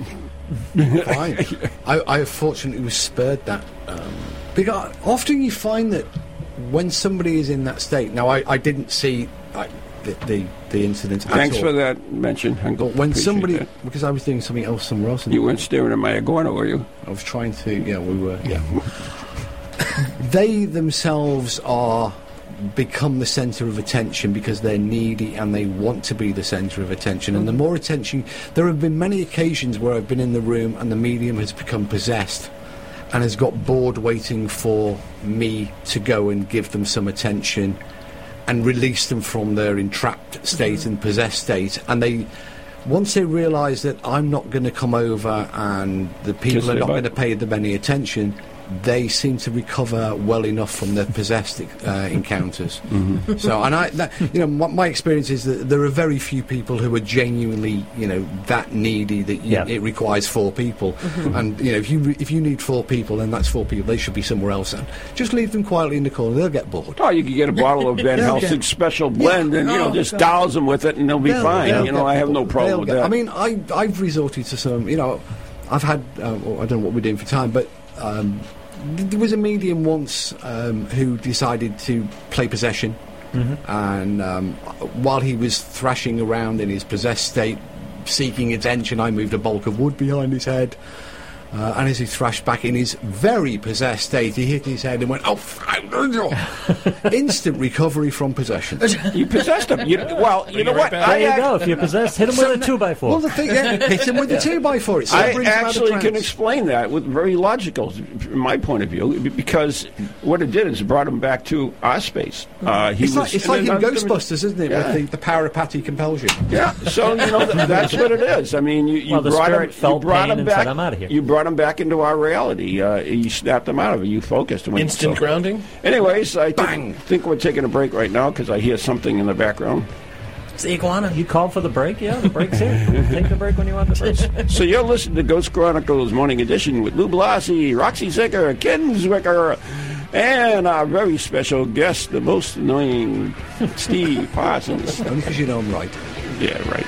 [SPEAKER 16] Fine. I, I fortunately was spared that. Um, because often you find that when somebody is in that state. Now, I, I didn't see like, the, the the incident.
[SPEAKER 13] Thanks for that mention.
[SPEAKER 16] But when
[SPEAKER 13] appreciate
[SPEAKER 16] somebody,
[SPEAKER 13] that.
[SPEAKER 16] because I was doing something else somewhere else,
[SPEAKER 13] You weren't staring at my iguana, were you?
[SPEAKER 16] I was trying to. Yeah, we were. Yeah. *laughs* they themselves are become the center of attention because they're needy and they want to be the center of attention. And the more attention, there have been many occasions where I've been in the room and the medium has become possessed and has got bored waiting for me to go and give them some attention and release them from their entrapped state and possessed state. And they, once they realise that I'm not going to come over and the people
[SPEAKER 13] Just
[SPEAKER 16] are not going to pay them any attention, they seem to recover well enough from their possessed uh, encounters. *laughs*
[SPEAKER 13] Mhm.
[SPEAKER 16] So, and I, that, you know, my, my experience is that there are very few people who are genuinely, you know, that needy that you,
[SPEAKER 14] Yeah.
[SPEAKER 16] it requires four people.
[SPEAKER 14] Mhm.
[SPEAKER 16] And you know, if you re- if you need four people, then that's four people. They should be somewhere else. And just leave them quietly in the corner. They'll get bored.
[SPEAKER 13] Oh, you could get a bottle of *laughs* Van
[SPEAKER 16] They'll
[SPEAKER 13] Helsing's special blend and, you know,
[SPEAKER 16] Oh,
[SPEAKER 13] just
[SPEAKER 16] God.
[SPEAKER 13] douse them with it and they'll be
[SPEAKER 16] They'll-
[SPEAKER 13] fine.
[SPEAKER 16] they'll
[SPEAKER 13] You know,
[SPEAKER 16] get
[SPEAKER 13] I have no problem
[SPEAKER 16] They'll
[SPEAKER 13] with
[SPEAKER 16] get-
[SPEAKER 13] that.
[SPEAKER 16] I mean, I I've resorted to some. You know, I've had. Uh, well, I don't know what we're doing for time, but. Um, th- there was a medium once um, who decided to play possession,
[SPEAKER 14] Mhm.
[SPEAKER 16] and um, while he was thrashing around in his possessed state, seeking attention, I moved a bulk of wood behind his head, Uh, and as he thrashed back in his very possessed state, he hit his head and went, "Oh, f- *laughs* instant recovery from possession."
[SPEAKER 13] You possessed him. You, well, you know what?
[SPEAKER 14] There you go. If you're possessed, hit him with a two by four.
[SPEAKER 16] Well, the thing, yeah, hit him with the *laughs* two by four. It
[SPEAKER 13] I
[SPEAKER 16] brings him out of
[SPEAKER 13] actually can explain that with very logical, from my point of view, because what it did is it brought him back to our space. Uh, he
[SPEAKER 16] it's
[SPEAKER 13] was,
[SPEAKER 16] like, it's like in Ghostbusters, isn't it?
[SPEAKER 13] Yeah.
[SPEAKER 16] With the, the parapathy compulsion.
[SPEAKER 13] Yeah, so you know th- that's what it is. I mean, you, you
[SPEAKER 14] Well,
[SPEAKER 13] brought
[SPEAKER 14] spirit
[SPEAKER 13] him, you
[SPEAKER 14] felt
[SPEAKER 13] brought him
[SPEAKER 14] and
[SPEAKER 13] back.
[SPEAKER 14] said, "I'm outta here."
[SPEAKER 13] You brought him back into our reality. Uh, you snapped them out of it. You focused. And went-
[SPEAKER 17] Instant
[SPEAKER 13] so-
[SPEAKER 17] grounding?
[SPEAKER 13] Anyways, I think, think we're taking a break right now because I hear something in the background.
[SPEAKER 15] It's the iguana.
[SPEAKER 14] You called for the break? Yeah, the break's here. *laughs* Take the break when you want the break. *laughs*
[SPEAKER 13] So you're listening to Ghost Chronicles Morning Edition with Lou Blasi, Roxie Zwicker, Ken Zwicker, and our very special guest, the most annoying Steve *laughs* Parsons.
[SPEAKER 16] Only because you know I'm right.
[SPEAKER 13] Yeah, right.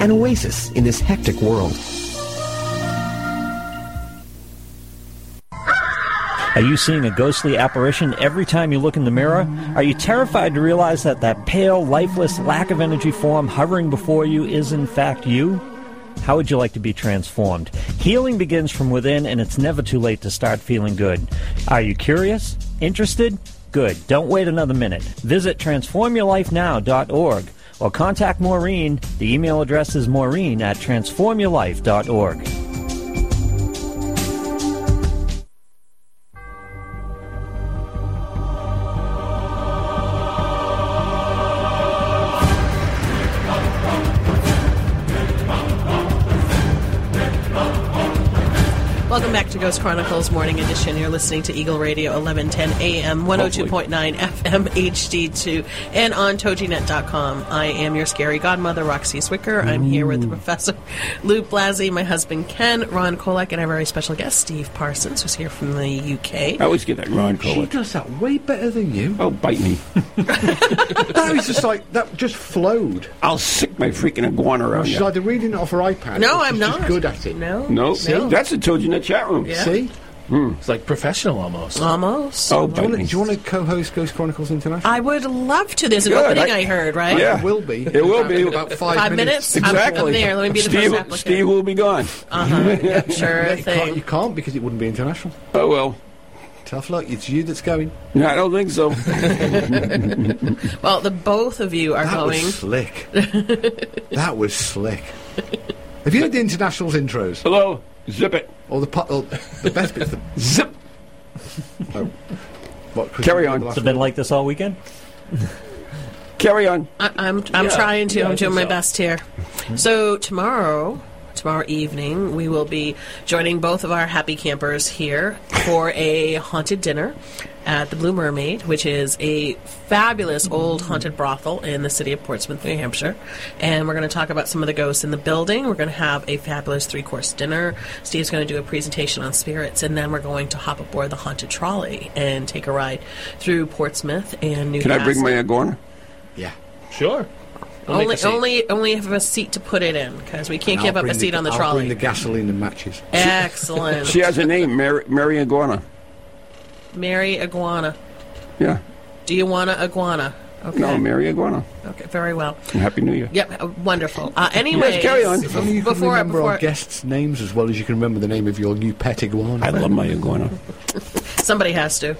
[SPEAKER 18] an oasis in this hectic world.
[SPEAKER 14] Are you seeing a ghostly apparition every time you look in the mirror? Are you terrified to realize that that pale, lifeless, lack of energy form hovering before you is in fact you? How would you like to be transformed? Healing begins from within, and it's never too late to start feeling good. Are you curious? Interested? Good. Don't wait another minute. Visit transformyourlifenow.org or contact Maureen. The email address is maureen at transformyourlife.org.
[SPEAKER 15] Ghost Chronicles Morning Edition. You're listening to Eagle Radio 1110 AM, 102.9 FM HD2, and on Toginet.com. I am your scary godmother, Roxie Zwicker. I'm here with the Professor *laughs* Lou Blasey, my husband Ken, Ron Kolek, and our very special guest, Steve Parsons, who's here from the UK.
[SPEAKER 13] I always get that Ron
[SPEAKER 16] She does that way better than you.
[SPEAKER 13] Oh, bite me. *laughs*
[SPEAKER 16] that was just like that. Just flowed.
[SPEAKER 13] I'll sick my freaking iguana
[SPEAKER 16] Well,
[SPEAKER 13] around
[SPEAKER 16] she's
[SPEAKER 13] you.
[SPEAKER 16] either reading it off her iPad.
[SPEAKER 15] No,
[SPEAKER 16] or
[SPEAKER 15] I'm
[SPEAKER 16] she's
[SPEAKER 15] not.
[SPEAKER 16] Just good at it.
[SPEAKER 15] No.
[SPEAKER 13] No,
[SPEAKER 16] See?
[SPEAKER 13] that's a told you chat room.
[SPEAKER 15] Yeah.
[SPEAKER 16] See?
[SPEAKER 17] It's like professional almost.
[SPEAKER 15] Almost.
[SPEAKER 13] Oh,
[SPEAKER 16] Do you, want to, do you want to co-host Ghost Chronicles International?
[SPEAKER 15] I would love to. There's an
[SPEAKER 13] Good.
[SPEAKER 15] opening
[SPEAKER 13] I-
[SPEAKER 15] I heard, right?
[SPEAKER 13] Yeah.
[SPEAKER 16] It will be.
[SPEAKER 13] It will be.
[SPEAKER 16] About five,
[SPEAKER 15] Five minutes? I'm-
[SPEAKER 13] Exactly.
[SPEAKER 15] I'm there. Let me be the
[SPEAKER 13] Steve,
[SPEAKER 15] first applicant.
[SPEAKER 13] Steve will be gone.
[SPEAKER 15] Uh-huh. Yep, sure *laughs*
[SPEAKER 16] Yeah, you, can't,
[SPEAKER 15] thing.
[SPEAKER 16] you can't because it wouldn't be international.
[SPEAKER 13] Oh, well.
[SPEAKER 16] Tough luck. It's you that's going.
[SPEAKER 13] No, I don't think so. *laughs*
[SPEAKER 15] Well, the both of you are
[SPEAKER 16] that
[SPEAKER 15] going.
[SPEAKER 16] was slick. *laughs* that was slick. Have you heard the internationals intros?
[SPEAKER 13] Hello. Zip it.
[SPEAKER 16] Or the pu- or the best bits? The, *laughs*
[SPEAKER 13] Zip.
[SPEAKER 16] oh, what, Chris,
[SPEAKER 13] Carry on.
[SPEAKER 16] did the
[SPEAKER 14] It's
[SPEAKER 16] last
[SPEAKER 14] been like this all weekend?
[SPEAKER 13] Carry on.
[SPEAKER 15] I, I'm I'm
[SPEAKER 17] Yeah.
[SPEAKER 15] trying to.
[SPEAKER 17] Yeah, I
[SPEAKER 15] I'm doing
[SPEAKER 17] think
[SPEAKER 15] my
[SPEAKER 17] so.
[SPEAKER 15] best here. So tomorrow, tomorrow evening, we will be joining both of our happy campers here for a haunted dinner at the Blue Mermaid, which is a fabulous old haunted brothel in the city of Portsmouth, New Hampshire. And we're going to talk about some of the ghosts in the building. We're going to have a fabulous three course dinner. Steve's going to do a presentation on spirits, and then we're going to hop aboard the haunted trolley and take a ride through Portsmouth and New.
[SPEAKER 13] Can
[SPEAKER 15] Newcastle.
[SPEAKER 13] I bring my iguana?
[SPEAKER 16] Yeah.
[SPEAKER 17] Sure. We'll
[SPEAKER 15] Only, only, only have a seat to put it in because we can't
[SPEAKER 16] And
[SPEAKER 15] give
[SPEAKER 16] I'll
[SPEAKER 15] up a seat
[SPEAKER 16] the,
[SPEAKER 15] on the
[SPEAKER 16] I'll
[SPEAKER 15] trolley.
[SPEAKER 16] bring the gasoline and matches.
[SPEAKER 15] Excellent, *laughs*
[SPEAKER 13] She has a name, Mary, Mary Iguana.
[SPEAKER 15] Mary Iguana.
[SPEAKER 13] Yeah.
[SPEAKER 15] Do you want a iguana? Okay.
[SPEAKER 13] No, Mary Iguana.
[SPEAKER 15] Okay, very well.
[SPEAKER 13] And Happy New Year.
[SPEAKER 15] Yep, uh, wonderful. Uh, anyway,
[SPEAKER 13] Yes, carry on.
[SPEAKER 16] If only you could
[SPEAKER 15] before
[SPEAKER 16] remember
[SPEAKER 15] before
[SPEAKER 16] our guests' names as well as you can remember the name of your new pet iguana.
[SPEAKER 13] I love my iguana.
[SPEAKER 15] Somebody has to.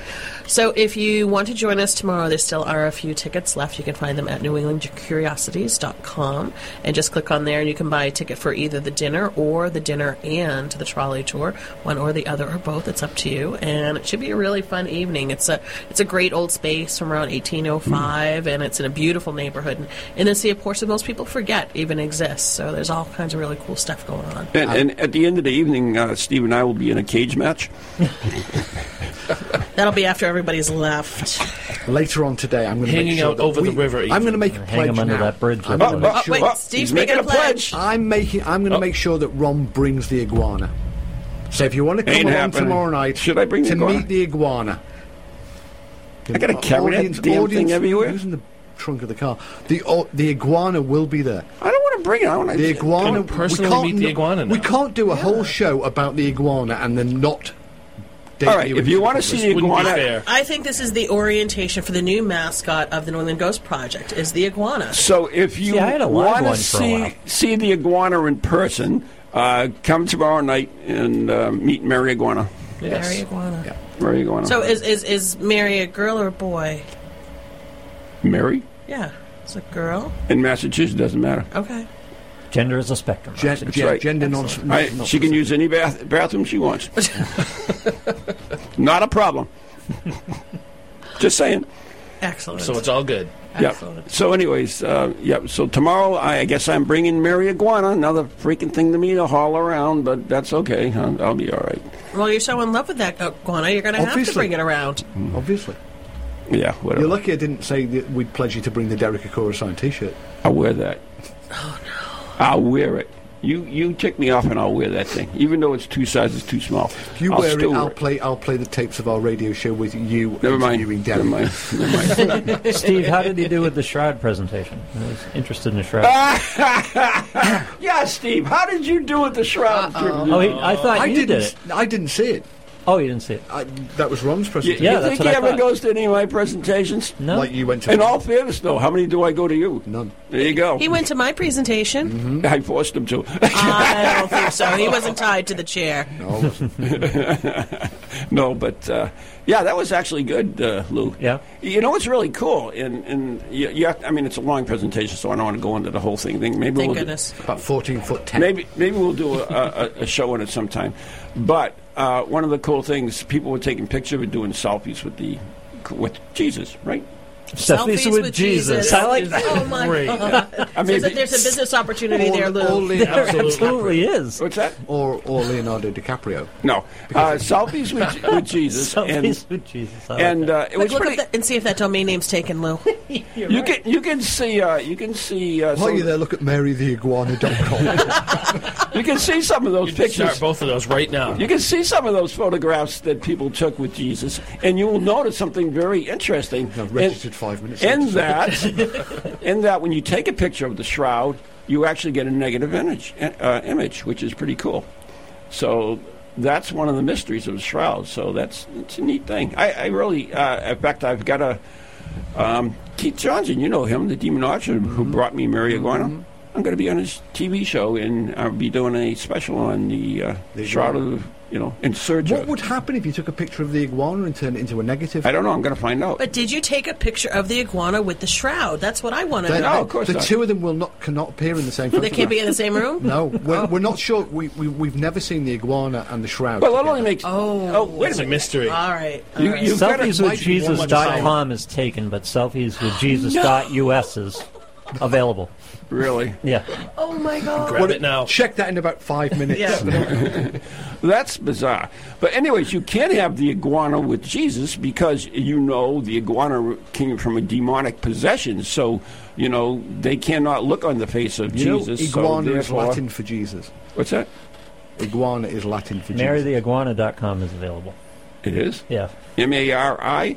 [SPEAKER 15] So if you want to join us tomorrow, there still are a few tickets left. You can find them at newenglandcuriosities.com and just click on there and you can buy a ticket for either the dinner or the dinner and the trolley tour, one or the other or both. It's up to you. And it should be a really fun evening. It's a it's a great old space from around 1805 and it's in a beautiful neighborhood and in the Sea of Ports that most people forget even exists. So there's all kinds of really cool stuff going on.
[SPEAKER 13] And, and at the end of the evening, uh, Steve and I will be in a cage match.
[SPEAKER 15] That'll be after everybody's left.
[SPEAKER 16] Later on today, I'm going to
[SPEAKER 17] Hanging
[SPEAKER 16] make sure
[SPEAKER 17] out over
[SPEAKER 16] we-
[SPEAKER 17] the river
[SPEAKER 16] I'm going to make a
[SPEAKER 14] Hang
[SPEAKER 16] pledge
[SPEAKER 14] 'em under
[SPEAKER 16] now.
[SPEAKER 14] that bridge
[SPEAKER 16] I'm
[SPEAKER 14] with
[SPEAKER 16] gonna make
[SPEAKER 14] Oh,
[SPEAKER 16] sure-
[SPEAKER 15] wait, Steve's making making a a pledge. pledge.
[SPEAKER 16] I'm making. I'm going to oh. make sure that Ron brings the iguana. So if you want to come
[SPEAKER 13] Ain't
[SPEAKER 16] along
[SPEAKER 13] happening.
[SPEAKER 16] tomorrow night,
[SPEAKER 13] Should I bring
[SPEAKER 16] to
[SPEAKER 13] iguana?
[SPEAKER 16] meet the iguana?
[SPEAKER 13] I gotta carry that
[SPEAKER 16] Audience-
[SPEAKER 13] damn thing
[SPEAKER 16] audience
[SPEAKER 13] everywhere?
[SPEAKER 16] Using the trunk of the car. The o the iguana will be there.
[SPEAKER 13] I don't want to bring it. I want to
[SPEAKER 16] The iguana.
[SPEAKER 17] Can personally
[SPEAKER 16] we can't
[SPEAKER 17] meet the
[SPEAKER 16] n-
[SPEAKER 17] iguana
[SPEAKER 16] We can't do a whole show about the iguana and then not. Date
[SPEAKER 13] All right, if
[SPEAKER 16] into
[SPEAKER 13] you wanna see the iguana-
[SPEAKER 15] I think this is the orientation for the new mascot of the Northern Ghost Project is the iguana.
[SPEAKER 13] So if you
[SPEAKER 14] See, I had a live
[SPEAKER 13] want to
[SPEAKER 14] one for a while.
[SPEAKER 13] see see the iguana in person, uh, come tomorrow night and uh, meet Mary Iguana.
[SPEAKER 15] Mary iguana.
[SPEAKER 13] Mary Iguana.
[SPEAKER 15] So is, is is Mary a girl or a boy?
[SPEAKER 13] Mary
[SPEAKER 15] Yeah, it's a girl.
[SPEAKER 13] in Massachusetts doesn't matter.
[SPEAKER 15] Okay.
[SPEAKER 14] Gender is a spectrum.
[SPEAKER 16] Gen-
[SPEAKER 13] That's
[SPEAKER 16] gen-
[SPEAKER 13] right.
[SPEAKER 16] Gender non.
[SPEAKER 13] I-
[SPEAKER 16] not-
[SPEAKER 13] she can use any bath, bathroom she wants. *laughs* Not a problem. Just saying.
[SPEAKER 15] Excellent.
[SPEAKER 17] So it's all good.
[SPEAKER 13] Yeah.
[SPEAKER 15] Excellent.
[SPEAKER 13] So, anyways, uh, yeah. So tomorrow, I, I guess I'm bringing Mary Iguana. Another freaking thing to me to haul around, but that's okay. I'll, I'll be all right.
[SPEAKER 15] Well, you're so in love with that iguana, you're going to have to bring it around.
[SPEAKER 16] Obviously.
[SPEAKER 13] Yeah, whatever.
[SPEAKER 16] You're lucky I didn't say that we'd pledge you to bring the Derek Acorah signed T-shirt.
[SPEAKER 13] I'll wear that. Oh no! I'll wear it. You you tick me off, and I'll wear that thing, even though it's two sizes too small.
[SPEAKER 16] If you
[SPEAKER 13] I'll
[SPEAKER 16] wear it, I'll play. I'll play the tapes of our radio show with you
[SPEAKER 13] Never mind.
[SPEAKER 16] interviewing
[SPEAKER 13] Never
[SPEAKER 16] Derek.
[SPEAKER 13] mind. Never *laughs* mind.
[SPEAKER 14] Steve, how did you do with the shroud presentation? I was interested in the shroud. *laughs*
[SPEAKER 13] yeah, Steve. How did you do with the shroud?
[SPEAKER 14] oh, he, I thought
[SPEAKER 16] I
[SPEAKER 14] you
[SPEAKER 16] didn't.
[SPEAKER 14] did it.
[SPEAKER 16] I didn't see it.
[SPEAKER 14] Oh, you didn't see it.
[SPEAKER 16] I, that was Ron's
[SPEAKER 13] You,
[SPEAKER 16] presentation.
[SPEAKER 14] Yeah,
[SPEAKER 13] you
[SPEAKER 14] that's
[SPEAKER 13] think
[SPEAKER 14] what
[SPEAKER 13] he
[SPEAKER 14] I
[SPEAKER 13] ever
[SPEAKER 14] thought.
[SPEAKER 13] goes to any of my presentations?
[SPEAKER 14] No.
[SPEAKER 16] Like you went to.
[SPEAKER 13] In all fairness, though, how many do I go to you?
[SPEAKER 16] None.
[SPEAKER 13] There you go.
[SPEAKER 15] He went to my presentation.
[SPEAKER 13] I forced him to.
[SPEAKER 15] I don't think so. He wasn't tied to the chair.
[SPEAKER 13] no, *laughs* no, but uh, yeah, that was actually good, uh, Lou.
[SPEAKER 14] Yeah.
[SPEAKER 13] You know what's really cool, and and you, you have, I mean, it's a long presentation, so I don't want to go into the whole thing. Thing maybe
[SPEAKER 15] Thank
[SPEAKER 13] we'll do-
[SPEAKER 15] goodness.
[SPEAKER 16] About fourteen foot ten.
[SPEAKER 13] Maybe maybe we'll do a, a, a show on it sometime. But uh, one of the cool things, people were taking pictures and doing selfies with the with Jesus, right?
[SPEAKER 14] Selfies, with, Jesus. I like that.
[SPEAKER 15] Oh my
[SPEAKER 17] Great.
[SPEAKER 15] god!
[SPEAKER 13] I mean,
[SPEAKER 15] there's, a, there's a business opportunity there, Lou.
[SPEAKER 16] Or, Le-
[SPEAKER 14] There absolutely is.
[SPEAKER 13] what's that?
[SPEAKER 16] or, or Leonardo DiCaprio.
[SPEAKER 13] No, uh, selfies with, with Jesus, *laughs*
[SPEAKER 14] Selfies
[SPEAKER 13] and
[SPEAKER 14] with Jesus. I like
[SPEAKER 13] and
[SPEAKER 14] that.
[SPEAKER 13] uh, it
[SPEAKER 15] Quick,
[SPEAKER 13] was
[SPEAKER 15] look
[SPEAKER 13] pretty.
[SPEAKER 15] up that and see if that domain name's taken, Lou. *laughs*
[SPEAKER 13] You can you can see uh, you can see uh,
[SPEAKER 16] While you're there, look at marytheiguana.com. *laughs*
[SPEAKER 13] you can see some of those
[SPEAKER 17] You
[SPEAKER 13] pictures.
[SPEAKER 17] start both of those right now.
[SPEAKER 13] You can see some of those photographs that people took with Jesus, and you will notice something very interesting.
[SPEAKER 16] I've
[SPEAKER 13] In-
[SPEAKER 16] registered five minutes.
[SPEAKER 13] in that, in that, when you take a picture of the shroud, you actually get a negative image, uh, image, which is pretty cool. So that's one of the mysteries of the shroud. So that's it's a neat thing. I, I really, uh, in fact, I've got a um, Keith Johnson. You know him, the demon archer who brought me Mary Iguana. I'm going to be on his TV show, and I'll be doing a special on the, uh,
[SPEAKER 16] The
[SPEAKER 13] shroud of you know in Surge.
[SPEAKER 16] What would happen if you took a picture of the iguana and turned it into a negative?
[SPEAKER 13] I don't know. I'm going to find out.
[SPEAKER 15] But did you take a picture of the iguana with the shroud? That's what I want to know.
[SPEAKER 13] No, of course
[SPEAKER 16] the
[SPEAKER 13] not.
[SPEAKER 16] two of them will not cannot appear in the same
[SPEAKER 15] They can't be in the same room.
[SPEAKER 16] No, we're, oh. we're not sure. We, we we've never seen the iguana and the shroud.
[SPEAKER 13] well, it
[SPEAKER 16] together.
[SPEAKER 13] only makes.
[SPEAKER 15] Oh.
[SPEAKER 13] oh wait a
[SPEAKER 17] It's a
[SPEAKER 13] minute.
[SPEAKER 17] mystery.
[SPEAKER 15] All right. all
[SPEAKER 13] You-
[SPEAKER 15] right.
[SPEAKER 13] you- gotta-
[SPEAKER 14] Selfieswithjesus.com is taken, but selfieswithjesus.us *gasps* is available.
[SPEAKER 13] Really?
[SPEAKER 14] Yeah.
[SPEAKER 15] oh my god.
[SPEAKER 17] Grab it now.
[SPEAKER 16] Check that in about five minutes.
[SPEAKER 15] Yeah. *laughs* *laughs*
[SPEAKER 13] That's bizarre. But anyways, you can't have the iguana with Jesus because you know the iguana came from a demonic possession. So you know they cannot look on the face of
[SPEAKER 16] You know,
[SPEAKER 13] Jesus. so
[SPEAKER 16] iguana is
[SPEAKER 13] therefore-
[SPEAKER 16] Latin for Jesus.
[SPEAKER 13] What's that?
[SPEAKER 16] Iguana is Latin for Jesus.
[SPEAKER 14] MaryTheIguana.com is available.
[SPEAKER 13] It is
[SPEAKER 14] Yeah.
[SPEAKER 13] M A R I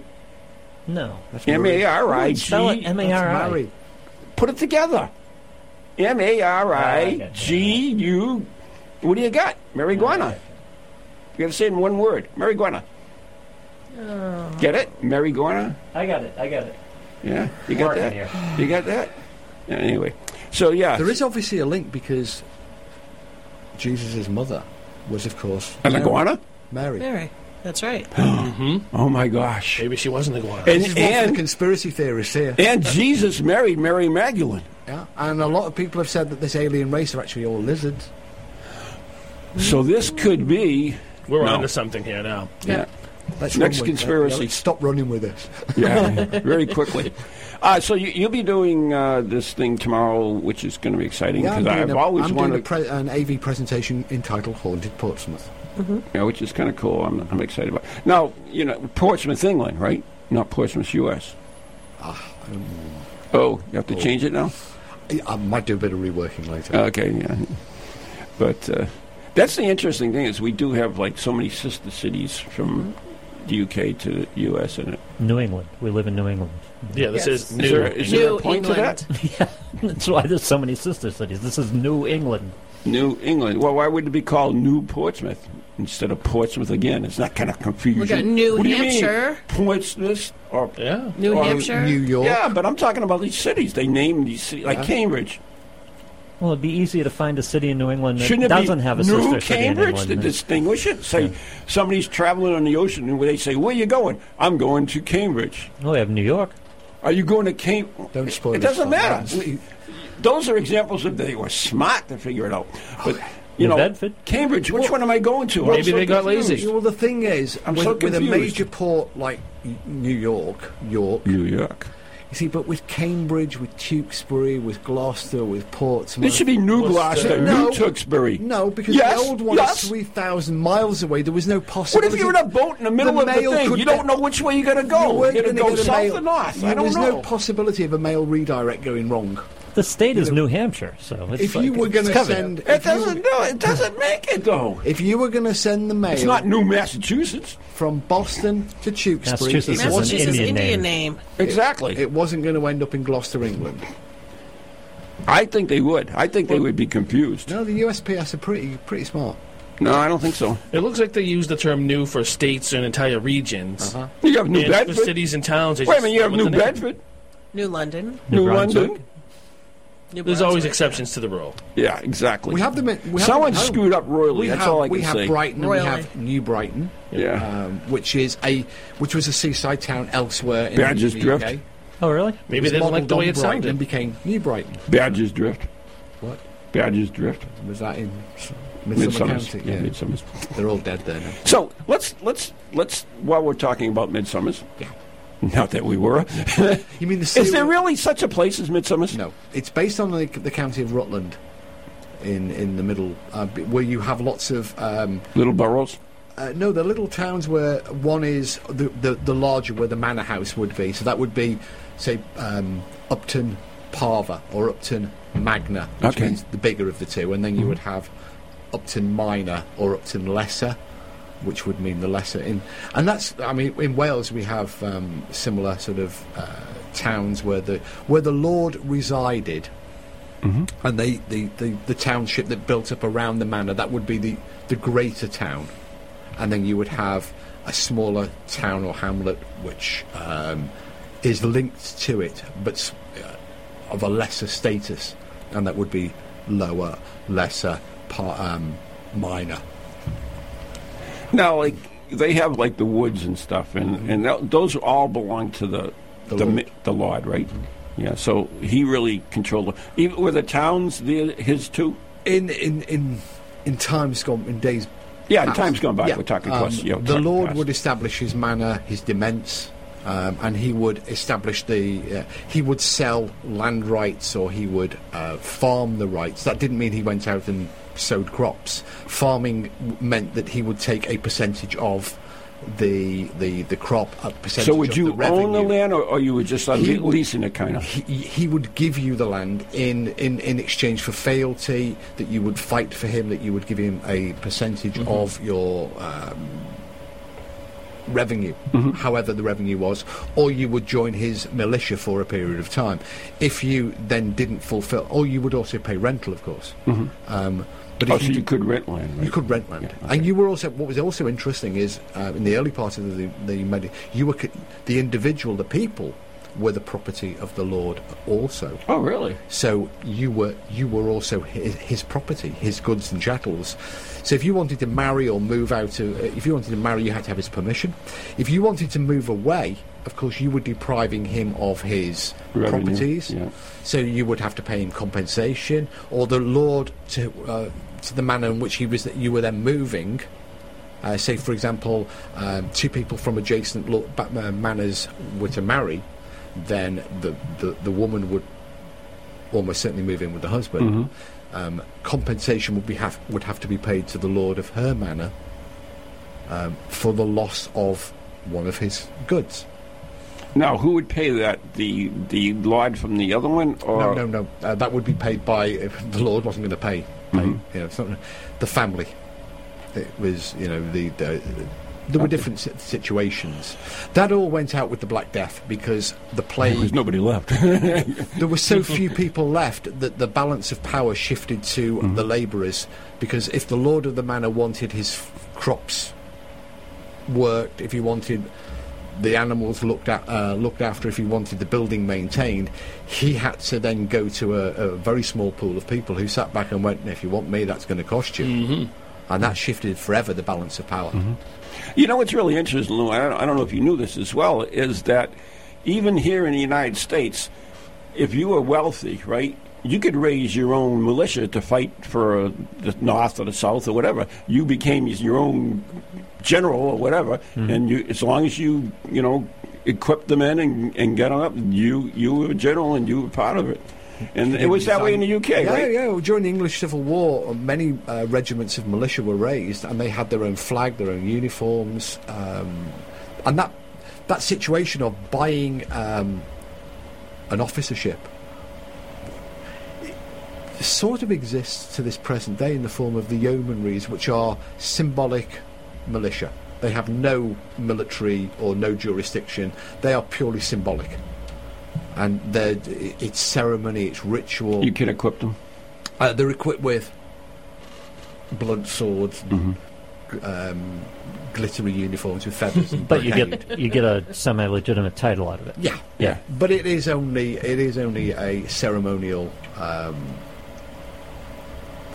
[SPEAKER 14] No.
[SPEAKER 16] That's
[SPEAKER 13] M A R I
[SPEAKER 14] Spell it
[SPEAKER 13] G.
[SPEAKER 14] M A R I.
[SPEAKER 16] Mary.
[SPEAKER 13] Put it together. M A R I
[SPEAKER 14] okay.
[SPEAKER 13] G U. What do you got? Marijuana. You got to say it in one word. Marijuana. Oh. Get it? Marijuana.
[SPEAKER 14] I got it. I got it.
[SPEAKER 13] Yeah, you got
[SPEAKER 14] Working
[SPEAKER 13] that.
[SPEAKER 14] here.
[SPEAKER 13] You got that. Anyway, so yeah,
[SPEAKER 16] There is obviously a link because Jesus' mother was, of course,
[SPEAKER 13] an
[SPEAKER 16] Mary.
[SPEAKER 13] iguana.
[SPEAKER 16] Mary.
[SPEAKER 15] Mary. That's right. *gasps* Mm-hmm.
[SPEAKER 13] Oh my gosh!
[SPEAKER 17] Maybe she wasn't iguana.
[SPEAKER 13] And,
[SPEAKER 16] This is one for the
[SPEAKER 13] and,
[SPEAKER 16] conspiracy theorists here.
[SPEAKER 13] and Jesus married Mary Magdalene.
[SPEAKER 16] Yeah, and a lot of people have said that this alien race are actually all lizards.
[SPEAKER 13] So this could be.
[SPEAKER 17] We're
[SPEAKER 13] No.
[SPEAKER 17] onto something here now.
[SPEAKER 13] Yeah.
[SPEAKER 16] Let's
[SPEAKER 13] Next conspiracy.
[SPEAKER 16] let's stop running with this. *laughs*
[SPEAKER 13] Yeah, *laughs* very quickly. Uh, so you, you'll be doing uh, this thing tomorrow, which is going to be exciting
[SPEAKER 16] Yeah, I'm
[SPEAKER 13] because
[SPEAKER 16] doing,
[SPEAKER 13] I've
[SPEAKER 16] a,
[SPEAKER 13] always
[SPEAKER 16] I'm doing a
[SPEAKER 13] wanted.
[SPEAKER 16] pre- an AV presentation entitled Haunted Portsmouth.
[SPEAKER 13] Yeah, which is kind of cool. I'm, I'm excited about. Now, you know, Portsmouth, England, right? Not Portsmouth, U.S.
[SPEAKER 16] Ah,
[SPEAKER 13] Oh, you have to
[SPEAKER 16] Oh.
[SPEAKER 13] change it now.
[SPEAKER 16] I might do a bit of reworking later.
[SPEAKER 13] Okay, yeah. But uh, that's the interesting thing is we do have like so many sister cities from the UK to the US in it.
[SPEAKER 14] New England. We live in New England.
[SPEAKER 17] Yeah, this
[SPEAKER 15] Yes.
[SPEAKER 17] is
[SPEAKER 13] Is
[SPEAKER 17] new.
[SPEAKER 13] there, is there a point
[SPEAKER 15] England.
[SPEAKER 13] to that? *laughs*
[SPEAKER 14] yeah, that's why there's so many sister cities. This is New England.
[SPEAKER 13] New England. Well, why would it be called New Portsmouth instead of Portsmouth again? It's not kind of confusing.
[SPEAKER 15] We got New
[SPEAKER 13] what do you mean?
[SPEAKER 15] Hampshire.
[SPEAKER 13] Portsmouth or
[SPEAKER 17] Yeah.
[SPEAKER 15] New
[SPEAKER 13] or
[SPEAKER 15] Hampshire.
[SPEAKER 16] New York.
[SPEAKER 13] Yeah, but I'm talking about these cities. They name these cities like
[SPEAKER 16] Yeah.
[SPEAKER 13] Cambridge.
[SPEAKER 14] Well, it'd be easier to find a city in New England that
[SPEAKER 13] Shouldn't
[SPEAKER 14] doesn't have a
[SPEAKER 13] New
[SPEAKER 14] sister city in
[SPEAKER 13] Cambridge
[SPEAKER 14] England.
[SPEAKER 13] to distinguish it? Say somebody's traveling on the ocean and they say, "Where are you going?" I'm going to Cambridge.
[SPEAKER 14] oh, we have New York.
[SPEAKER 13] Are you going to Cambridge?
[SPEAKER 16] Don't spoil
[SPEAKER 13] It
[SPEAKER 16] this
[SPEAKER 13] doesn't matter. We- Those are examples of they were smart to figure it out. But you
[SPEAKER 14] New
[SPEAKER 13] know,
[SPEAKER 14] Bedford?
[SPEAKER 13] Cambridge. Which one am I going to?
[SPEAKER 17] Maybe
[SPEAKER 13] so
[SPEAKER 17] they got
[SPEAKER 13] confused.
[SPEAKER 17] lazy.
[SPEAKER 16] Well, the thing is,
[SPEAKER 13] I'm
[SPEAKER 16] with,
[SPEAKER 13] so
[SPEAKER 16] with a major port like New York, York,
[SPEAKER 13] New York.
[SPEAKER 16] You see, but with Cambridge, with Tewkesbury, with Gloucester, with Portsmouth.
[SPEAKER 13] This should be New Gloucester,
[SPEAKER 16] No.
[SPEAKER 13] New Tewkesbury.
[SPEAKER 16] No, because
[SPEAKER 13] Yes,
[SPEAKER 16] the old one
[SPEAKER 13] yes.
[SPEAKER 16] is 3,000 miles away. There was no possibility.
[SPEAKER 13] What if you're in a boat in the middle
[SPEAKER 16] The
[SPEAKER 13] of the thing? You don't know which way you're going to go. You're going to go south
[SPEAKER 16] mail-
[SPEAKER 13] or north.
[SPEAKER 16] You-
[SPEAKER 13] I don't
[SPEAKER 16] There's
[SPEAKER 13] know.
[SPEAKER 16] no possibility of a mail redirect going wrong.
[SPEAKER 14] The state is
[SPEAKER 16] know,
[SPEAKER 14] New Hampshire, so it's
[SPEAKER 16] If
[SPEAKER 14] like,
[SPEAKER 16] you were
[SPEAKER 14] it's
[SPEAKER 16] going to
[SPEAKER 14] covered.
[SPEAKER 16] send,
[SPEAKER 13] it doesn't. No, it doesn't make it though.
[SPEAKER 16] if you were going to send the mail
[SPEAKER 13] It's not New Massachusetts.
[SPEAKER 16] from Boston to Tewkesbury,
[SPEAKER 14] Massachusetts
[SPEAKER 16] it
[SPEAKER 14] is an
[SPEAKER 16] wasn't,
[SPEAKER 14] Indian
[SPEAKER 15] Indian
[SPEAKER 14] name.
[SPEAKER 15] name.
[SPEAKER 13] Exactly.
[SPEAKER 16] it wasn't going to end up in Gloucester, England.
[SPEAKER 13] I think they would. I think they would be confused.
[SPEAKER 16] No, the USPS are pretty pretty smart.
[SPEAKER 13] No, I don't think so.
[SPEAKER 17] It looks like they use the term "new" for states and entire regions.
[SPEAKER 16] Uh-huh.
[SPEAKER 13] You have New
[SPEAKER 17] and
[SPEAKER 13] Bedford.
[SPEAKER 17] for cities and towns. they
[SPEAKER 13] Wait a minute, you have New
[SPEAKER 17] the name?
[SPEAKER 13] Bedford,
[SPEAKER 15] New London.
[SPEAKER 13] New,
[SPEAKER 14] Brunswick.
[SPEAKER 13] London.
[SPEAKER 15] New
[SPEAKER 17] There's always
[SPEAKER 15] Brunswick.
[SPEAKER 17] exceptions to the rule.
[SPEAKER 13] Yeah, exactly.
[SPEAKER 16] We have them. In, we have
[SPEAKER 13] Someone
[SPEAKER 16] them at
[SPEAKER 13] screwed up royally.
[SPEAKER 16] We
[SPEAKER 13] That's
[SPEAKER 16] have,
[SPEAKER 13] all I can say.
[SPEAKER 16] we have
[SPEAKER 13] say.
[SPEAKER 16] Brighton and we have New Brighton,
[SPEAKER 13] Yeah.
[SPEAKER 16] um, which is a which was a seaside town elsewhere in
[SPEAKER 13] Badger's
[SPEAKER 16] the
[SPEAKER 13] Drift.
[SPEAKER 16] UK.
[SPEAKER 14] Oh, really?
[SPEAKER 17] Maybe they didn't like
[SPEAKER 16] modelled
[SPEAKER 17] the way it
[SPEAKER 16] Brighton
[SPEAKER 17] sounded.
[SPEAKER 16] and became New Brighton.
[SPEAKER 13] Badger's Drift.
[SPEAKER 16] What
[SPEAKER 13] Badger's Drift.
[SPEAKER 16] was that in Midsomer
[SPEAKER 13] Midsomer's.
[SPEAKER 16] County?
[SPEAKER 13] Yeah, Midsomer's.
[SPEAKER 16] they're all dead there now.
[SPEAKER 13] So let's let's let's while we're talking about Midsomer's.
[SPEAKER 16] Yeah. *laughs*
[SPEAKER 13] Not that we were. *laughs*
[SPEAKER 16] You mean the
[SPEAKER 13] Is there really such a place as Midsomer's?
[SPEAKER 16] No, it's based on the, the county of Rutland, in in the middle, uh, where you have lots of. Um,
[SPEAKER 13] Little boroughs.
[SPEAKER 16] uh, no, the little towns where one is the, the the larger, where the manor house would be. So that would be, say, um, Upton Parva or Upton Magna, which
[SPEAKER 13] Okay.
[SPEAKER 16] means the bigger of the two, and then you would have Upton Minor or Upton Lesser, which would mean the lesser. In and that's, I mean, in Wales we have um, similar sort of uh, towns where the where the lord resided. And they, the, the, the township that built up around the manor, that would be the, the greater town. And then you would have a smaller town or hamlet which um, is linked to it, but uh, of a lesser status. And that would be lower, lesser, par, um, minor. *laughs*
[SPEAKER 13] Now, like they have like the woods and stuff, and and th- those all belong to the
[SPEAKER 16] The
[SPEAKER 13] the,
[SPEAKER 16] Lord.
[SPEAKER 13] the Lord, right? Yeah. So he really controlled. the- Even were the towns the, his too?
[SPEAKER 16] In, in, in, in times gone, in days
[SPEAKER 13] Yeah, in
[SPEAKER 16] past,
[SPEAKER 13] times gone by.
[SPEAKER 16] yeah,
[SPEAKER 13] We're talking
[SPEAKER 16] um,
[SPEAKER 13] plus. Yeah, we're
[SPEAKER 16] the Lord
[SPEAKER 13] past.
[SPEAKER 16] would establish his manor, his demesne, um, and he would establish the. Uh, he would sell land rights or he would uh, farm the rights. That didn't mean he went out and sowed crops. Farming meant that he would take a percentage of the the the crop, a percentage.
[SPEAKER 13] So would you
[SPEAKER 16] the
[SPEAKER 13] own the land, or, or you would just uh,
[SPEAKER 16] He
[SPEAKER 13] leasing it, kind of?
[SPEAKER 16] He, he would give you the land in, in, in exchange for fealty, that you would fight for him, that you would give him a percentage
[SPEAKER 13] Mm-hmm.
[SPEAKER 16] of your um, revenue,
[SPEAKER 13] Mm-hmm.
[SPEAKER 16] however the revenue was, or you would join his militia for a period of time. If you then didn't fulfill, or you would also pay rental, of course. Um, but
[SPEAKER 13] oh, so
[SPEAKER 16] you,
[SPEAKER 13] you could rent land. Right?
[SPEAKER 16] you could rent land, and you were also. What was also interesting is uh, in the early part of the the Medi- you were co- the individual, the people were the property of the Lord also.
[SPEAKER 13] Oh, really?
[SPEAKER 16] So you were you were also his, his property, his goods and chattels. So if you wanted to marry or move out to, if you wanted to marry, you had to have his permission. If you wanted to move away, of course, you were depriving him of his
[SPEAKER 13] Revenue,
[SPEAKER 16] properties.
[SPEAKER 13] yeah.
[SPEAKER 16] So you would have to pay him compensation, or the Lord to uh, to the manner in which he was that you were then moving. Uh, say, for example, um, two people from adjacent lo- uh, manors were to marry, then the, the, the woman would almost certainly move in with the husband.
[SPEAKER 13] Mhm.
[SPEAKER 16] Um, compensation would be have would have to be paid to the lord of her manor um, for the loss of one of his goods.
[SPEAKER 13] Now, who would pay that? The the lord from the other one, or
[SPEAKER 16] no, no, no. Uh, that would be paid by if the lord wasn't going to pay.
[SPEAKER 13] Mhm.
[SPEAKER 16] You know, it's not, the family. It was, you know, the, the there were different si- situations. That all went out with the Black Death because the plague.
[SPEAKER 13] There's nobody left. *laughs*
[SPEAKER 16] there were so few people left that the balance of power shifted to the labourers. Because if the lord of the manor wanted his f- crops worked, if he wanted the animals looked at, uh, looked after, if he wanted the building maintained, he had to then go to a, a very small pool of people who sat back and went, "If you want me, that's going to cost you," and that shifted forever the balance of power.
[SPEAKER 13] You know what's really interesting, Lou? I don't, I don't know if you knew this as well, is that even here in the United States, if you were wealthy, right, you could raise your own militia to fight for uh, the North or the South or whatever. You became your own general or whatever, and you, as long as you, you know, equipped the men and, and get them up, you you were a general and you were part of it. And it was that way in the UK,
[SPEAKER 16] yeah,
[SPEAKER 13] right?
[SPEAKER 16] Yeah, well, During the English Civil War, many uh, regiments of militia were raised, and they had their own flag, their own uniforms, um, and that that situation of buying um, an officership sort of exists to this present day in the form of the yeomanries, which are symbolic militia. They have no military or no jurisdiction. They are purely symbolic, and it's ceremony, it's ritual.
[SPEAKER 13] You can equip them.
[SPEAKER 16] Uh, they're equipped with blunt swords,
[SPEAKER 13] Mm-hmm.
[SPEAKER 16] um, glittery uniforms with feathers. And *laughs*
[SPEAKER 14] But you get you get a semi-legitimate title out of it.
[SPEAKER 16] Yeah,
[SPEAKER 14] Yeah.
[SPEAKER 16] But it is only it is only a ceremonial um,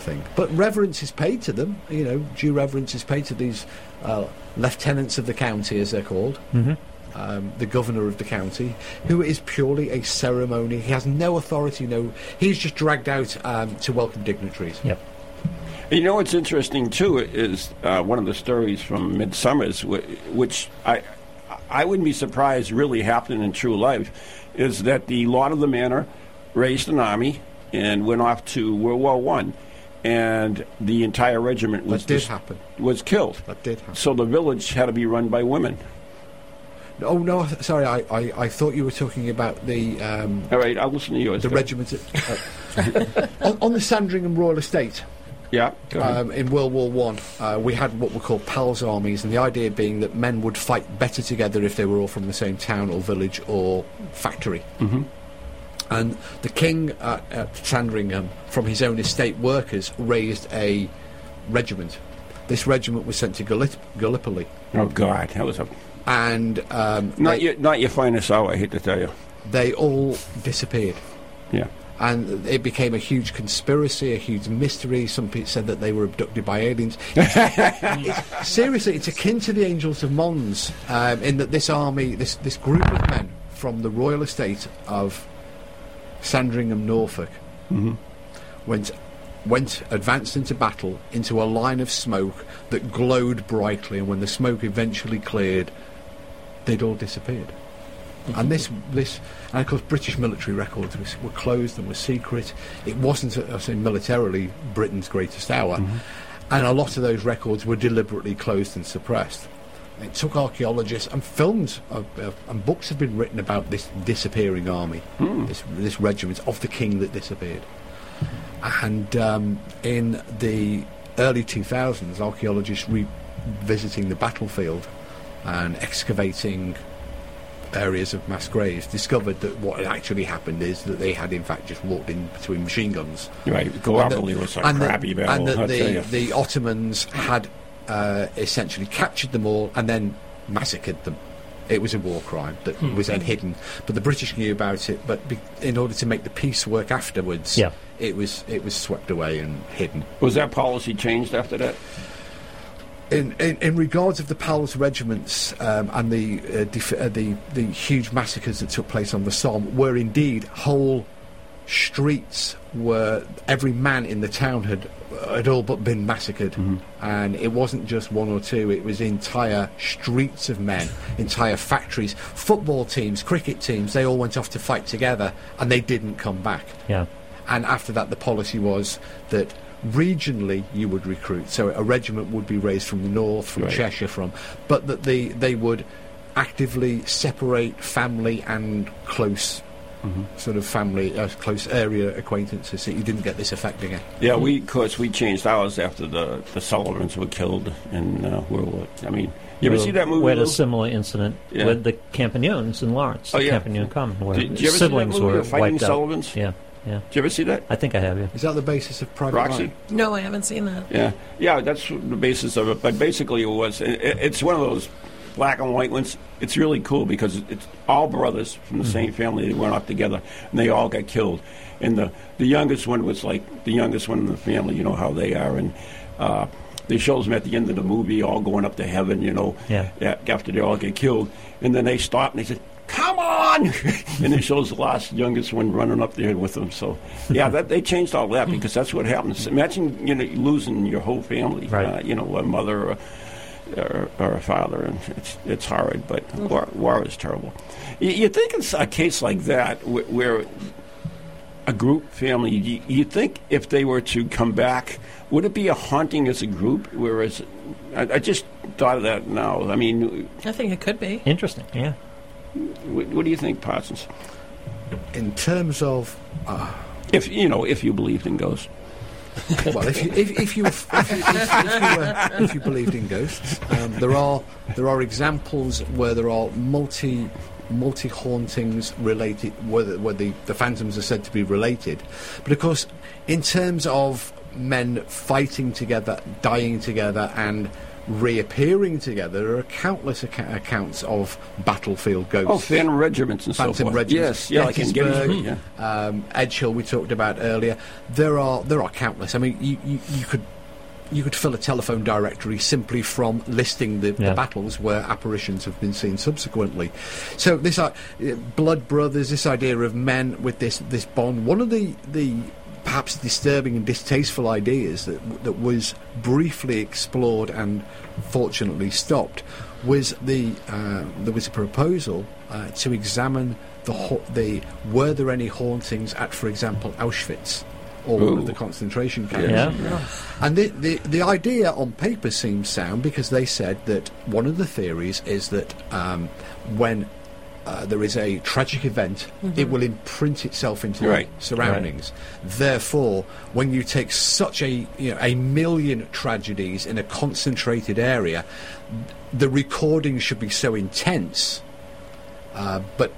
[SPEAKER 16] thing. But reverence is paid to them. You know, due reverence is paid to these uh, lieutenants of the county, as they're called.
[SPEAKER 14] Mhm.
[SPEAKER 16] Um, the governor of the county, who is purely a ceremony. He has no authority. No, he's just dragged out um, to welcome dignitaries.
[SPEAKER 14] Yep.
[SPEAKER 13] You know what's interesting too is uh, one of the stories from Midsomer's, wh- which I I wouldn't be surprised really happened in true life, is that the Lord of the Manor raised an army and went off to World War One, and the entire regiment was
[SPEAKER 16] That did
[SPEAKER 13] dis-
[SPEAKER 16] happen.
[SPEAKER 13] was killed.
[SPEAKER 16] That did happen.
[SPEAKER 13] So the village had to be run by women.
[SPEAKER 16] Oh no, sorry. I, I, I thought you were talking about the um,
[SPEAKER 13] All right, I'll listen to you.
[SPEAKER 16] the regiment at, *laughs* uh, on, on the Sandringham Royal Estate.
[SPEAKER 13] Yeah.
[SPEAKER 16] Um, in World War One, uh, we had what were called pals armies, and the idea being that men would fight better together if they were all from the same town or village or factory.
[SPEAKER 13] Mhm.
[SPEAKER 16] And the king at, at Sandringham, from his own estate workers, raised a regiment. This regiment was sent to Gallip- Gallipoli,
[SPEAKER 13] Oh God, that was a
[SPEAKER 16] and um,
[SPEAKER 13] not
[SPEAKER 16] they,
[SPEAKER 13] your not your finest hour. I hate to tell you.
[SPEAKER 16] they all disappeared.
[SPEAKER 13] Yeah.
[SPEAKER 16] and it became a huge conspiracy, a huge mystery. Some people said that they were abducted by aliens. *laughs* It's- seriously, it's akin to the Angels of Mons um, in that this army, this this group of men from the royal estate of Sandringham, Norfolk,
[SPEAKER 13] Mhm.
[SPEAKER 16] went went advanced into battle into a line of smoke that glowed brightly, and when the smoke eventually cleared, they'd all disappeared. And this, this, and of course, British military records were closed and were secret. It wasn't, I say, militarily Britain's greatest hour, and a lot of those records were deliberately closed and suppressed. It took archaeologists and films of, uh, and books have been written about this disappearing army, this, this regiment of the king that disappeared. And um, in the early 2000s, archaeologists revisiting the battlefield and excavating areas of mass graves discovered that what had actually happened is that they had in fact just walked in between machine guns.
[SPEAKER 13] Right, Gallipoli was a
[SPEAKER 16] and
[SPEAKER 13] crappy battle,
[SPEAKER 16] And that the, the Ottomans had uh, essentially captured them all and then massacred them. It was a war crime that
[SPEAKER 14] Hmm.
[SPEAKER 16] was then hidden, but the British knew about it. But be, in order to make the peace work afterwards,
[SPEAKER 13] Yeah.
[SPEAKER 16] it was it was swept away and hidden.
[SPEAKER 13] Was that policy changed after that?
[SPEAKER 16] In, in, in regards of the Pals regiments um, and the, uh, def- uh, the the huge massacres that took place on the Somme, were indeed whole streets where every man in the town had had all but been massacred, mm-hmm. and it wasn't just one or two; it was entire streets of men, entire factories, football teams, cricket teams. They all went off to fight together, and they didn't come back.
[SPEAKER 14] Yeah.
[SPEAKER 16] And after that, the policy was that regionally you would recruit. So a regiment would be raised from the north, from
[SPEAKER 13] Right.
[SPEAKER 16] Cheshire, from, but that they they would actively separate family and close. Sort of family, uh, close area acquaintances, so you didn't get this effect again.
[SPEAKER 13] Yeah, we of course we changed ours after the the Sullivans were killed in uh, World War. I mean, you ever
[SPEAKER 14] We
[SPEAKER 13] see that movie?
[SPEAKER 14] We had a similar incident
[SPEAKER 13] Yeah.
[SPEAKER 14] with the Campagnons in Lawrence.
[SPEAKER 13] Oh,
[SPEAKER 14] the
[SPEAKER 13] yeah.
[SPEAKER 14] Campagnone Common, where
[SPEAKER 13] Did- did you ever see that
[SPEAKER 14] siblings
[SPEAKER 13] movie,
[SPEAKER 14] were
[SPEAKER 13] The Fighting
[SPEAKER 14] wiped
[SPEAKER 13] Sullivans?
[SPEAKER 14] out. Yeah, yeah.
[SPEAKER 13] Did you ever see that?
[SPEAKER 14] I think I have. Yeah.
[SPEAKER 16] Is that the basis of Private
[SPEAKER 13] Roxy?
[SPEAKER 16] Ryan?
[SPEAKER 15] No, I haven't seen that.
[SPEAKER 13] Yeah, yeah, that's the basis of it. But basically, it was it, it's one of those black and white ones. It's really cool because it's all brothers from the same family. They went off together, and they all got killed. And the the youngest one was like the youngest one in the family. You know how they are, and uh, they shows them at the end of the movie all going up to heaven. You know,
[SPEAKER 14] Yeah.
[SPEAKER 13] after they all get killed, and then they stop and they said. Come on! *laughs* and it shows the last youngest one running up there with them. So, yeah, that, they changed all that because that's what happens. Imagine you know losing your whole family.
[SPEAKER 14] Right.
[SPEAKER 13] Uh, you know, a mother or, or, or a father, and it's it's horrid. But war, war is terrible. You, you think it's a case like that wh- where a group family. You, you think if they were to come back, would it be a haunting as a group? Whereas, I, I just thought of that now. I mean,
[SPEAKER 15] I think it could be.
[SPEAKER 14] Interesting. Yeah.
[SPEAKER 13] what, what do you think, Parsons?
[SPEAKER 16] In terms of uh,
[SPEAKER 13] If you know, if you believed in ghosts.
[SPEAKER 16] Well, if you if, if you if, if, you, uh, if you believed in ghosts, um, there are there are examples where there are multi multi hauntings related where, the, where the, the phantoms are said to be related, but of course, in terms of men fighting together, dying together, and reappearing together, there are countless acca- accounts of battlefield ghosts.
[SPEAKER 13] Oh, phantom regiments and so forth.
[SPEAKER 16] regiments.
[SPEAKER 13] Yes, yeah, like in
[SPEAKER 16] Gettysburg,
[SPEAKER 13] Gettysburg,
[SPEAKER 16] um, Edgehill we talked about earlier. There are there are countless. I mean, you, you, you could you could fill a telephone directory simply from listing the,
[SPEAKER 14] Yeah.
[SPEAKER 16] the battles where apparitions have been seen subsequently. So this uh, blood brothers, this idea of men with this this bond. One of the the perhaps disturbing and distasteful ideas that that was briefly explored and fortunately stopped was the uh, there was a proposal uh, to examine the the were there any hauntings at, for example, Auschwitz or one of the concentration camps.
[SPEAKER 14] Yeah.
[SPEAKER 16] And the, the, the idea on paper seems sound because they said that one of the theories is that um, when uh, there is a tragic event, it will imprint itself into
[SPEAKER 13] Right.
[SPEAKER 16] the surroundings. Therefore, when you take such a you know, a million tragedies in a concentrated area, the recording should be so intense. Uh, but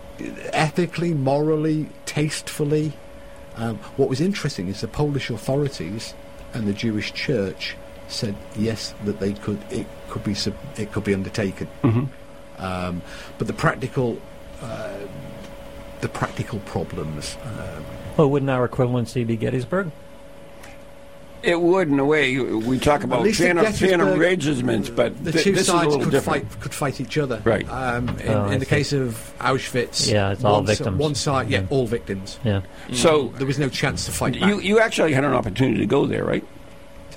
[SPEAKER 16] ethically, morally, tastefully, um, what was interesting is the Polish authorities and the Jewish Church said yes that they could it could be sub, it could be undertaken.
[SPEAKER 13] Mhm.
[SPEAKER 16] Um, but the practical the practical problems. Um,
[SPEAKER 14] Well, wouldn't our equivalency be Gettysburg?
[SPEAKER 13] It would, in a way. We talk about
[SPEAKER 16] least at
[SPEAKER 13] phantom, phantom
[SPEAKER 16] Gettysburg,
[SPEAKER 13] regiments, but
[SPEAKER 16] the
[SPEAKER 13] th-
[SPEAKER 16] two
[SPEAKER 13] this is a
[SPEAKER 16] sides
[SPEAKER 13] little
[SPEAKER 16] could
[SPEAKER 13] different.
[SPEAKER 16] fight could fight each other.
[SPEAKER 13] Right.
[SPEAKER 16] Um, in
[SPEAKER 14] Oh,
[SPEAKER 16] in the
[SPEAKER 14] see.
[SPEAKER 16] case of Auschwitz,
[SPEAKER 14] Yeah, it's all
[SPEAKER 16] one
[SPEAKER 14] victims.
[SPEAKER 16] one side, yeah,
[SPEAKER 14] Mhm.
[SPEAKER 16] all victims.
[SPEAKER 14] Yeah.
[SPEAKER 13] So
[SPEAKER 16] there was no chance to fight back.
[SPEAKER 13] you you actually had an opportunity to go there, right?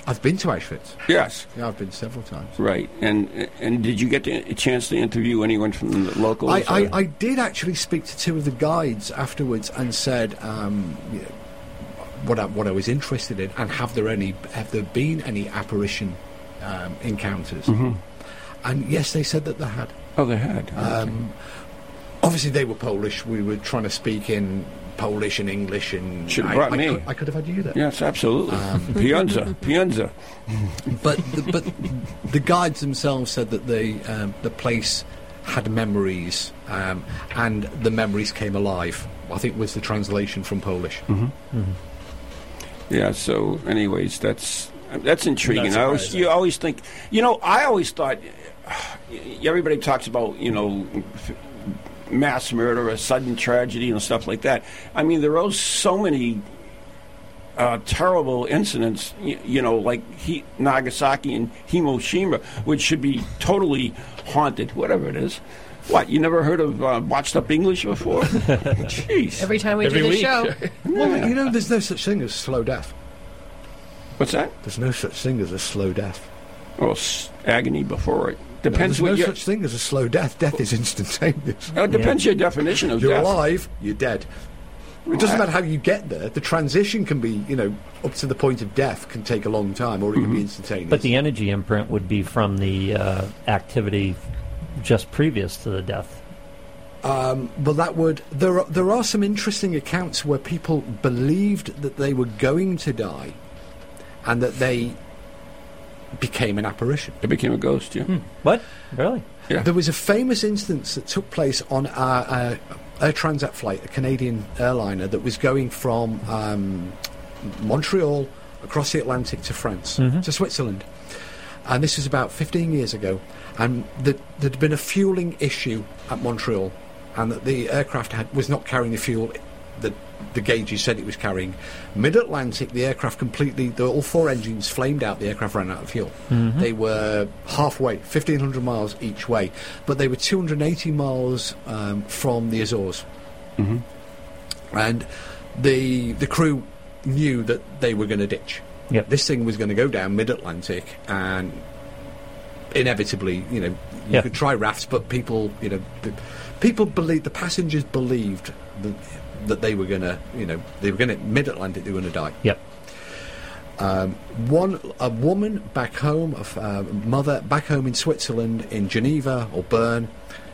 [SPEAKER 16] I've been to Auschwitz.
[SPEAKER 13] Yes.
[SPEAKER 16] Yeah, I've been several times.
[SPEAKER 13] Right, and and did you get a chance to interview anyone from the locals?
[SPEAKER 16] I, I, I did actually speak to two of the guides afterwards and said um, you know, what I, what I was interested in and have there any have there been any apparition um, encounters?
[SPEAKER 13] Mhm.
[SPEAKER 16] And yes, they said that they had.
[SPEAKER 13] Oh, they had.
[SPEAKER 16] Um, obviously, they were Polish. We were trying to speak in Polish and English, and
[SPEAKER 13] Should have
[SPEAKER 16] I,
[SPEAKER 13] brought
[SPEAKER 16] I
[SPEAKER 13] me.
[SPEAKER 16] Could, I could have had you there.
[SPEAKER 13] Yes, absolutely.
[SPEAKER 16] Um, *laughs*
[SPEAKER 13] Pienza, Pienza.
[SPEAKER 16] but the, but the guides themselves said that the um, the place had memories, um, and the memories came alive. I think was the translation from Polish.
[SPEAKER 13] Mm-hmm. Yeah. So, anyways, that's that's intriguing.
[SPEAKER 16] Not
[SPEAKER 13] I always, you always think, you know, I always thought *sighs* everybody talks about you know f- mass murder or sudden tragedy and stuff like that. I mean, there are so many uh, terrible incidents, you, you know, like he, Nagasaki and Hiroshima, which should be totally haunted, whatever it is. What, you never heard of uh, Watched Up English before? *laughs* Jeez.
[SPEAKER 15] Every time we do the show. *laughs*
[SPEAKER 16] Well, you know, there's no such thing as slow death.
[SPEAKER 13] What's that?
[SPEAKER 16] There's no such thing as a slow death.
[SPEAKER 13] Well, s- agony before it.
[SPEAKER 16] No,
[SPEAKER 13] Depends
[SPEAKER 16] there's
[SPEAKER 13] what
[SPEAKER 16] no such thing as a slow death. Death is instantaneous.
[SPEAKER 13] Well, it depends your definition of death.
[SPEAKER 16] You're
[SPEAKER 13] death.
[SPEAKER 16] alive, you're dead. It doesn't matter how you get there. The transition can be, you know, up to the point of death can take a long time, or it can be instantaneous.
[SPEAKER 14] But the energy imprint would be from the uh, activity just previous to the death.
[SPEAKER 16] Um, but that would there are, there are some interesting accounts where people believed that they were going to die, and that they became an apparition.
[SPEAKER 13] It became a ghost. Yeah.
[SPEAKER 14] What? Really?
[SPEAKER 13] Yeah.
[SPEAKER 16] There was a famous instance that took place on a, a Air Transat flight, a Canadian airliner that was going from um, Montreal across the Atlantic to France,
[SPEAKER 14] Mhm.
[SPEAKER 16] to Switzerland. And this was about 15 years ago. And the, there'd been a fueling issue at Montreal, and that the aircraft had, was not carrying the fuel that the gauges said it was carrying. Mid Atlantic, the aircraft completely, the, all four engines flamed out, the aircraft ran out of fuel.
[SPEAKER 14] Mhm.
[SPEAKER 16] They were halfway, 1,500 miles each way, but they were 280 miles um, from the Azores.
[SPEAKER 13] Mm-hmm.
[SPEAKER 16] And the, the crew knew that they were going to ditch.
[SPEAKER 14] Yep.
[SPEAKER 16] This thing was going to go down mid Atlantic and inevitably, you know, you
[SPEAKER 14] Yeah.
[SPEAKER 16] could try rafts, but people, you know, the, people believe the passengers believed that that they were going to, you know, they were going to mid Atlantic, they were going to die.
[SPEAKER 14] Yep.
[SPEAKER 16] Um, one a woman back home, a f- uh, mother back home in Switzerland, in Geneva or Bern,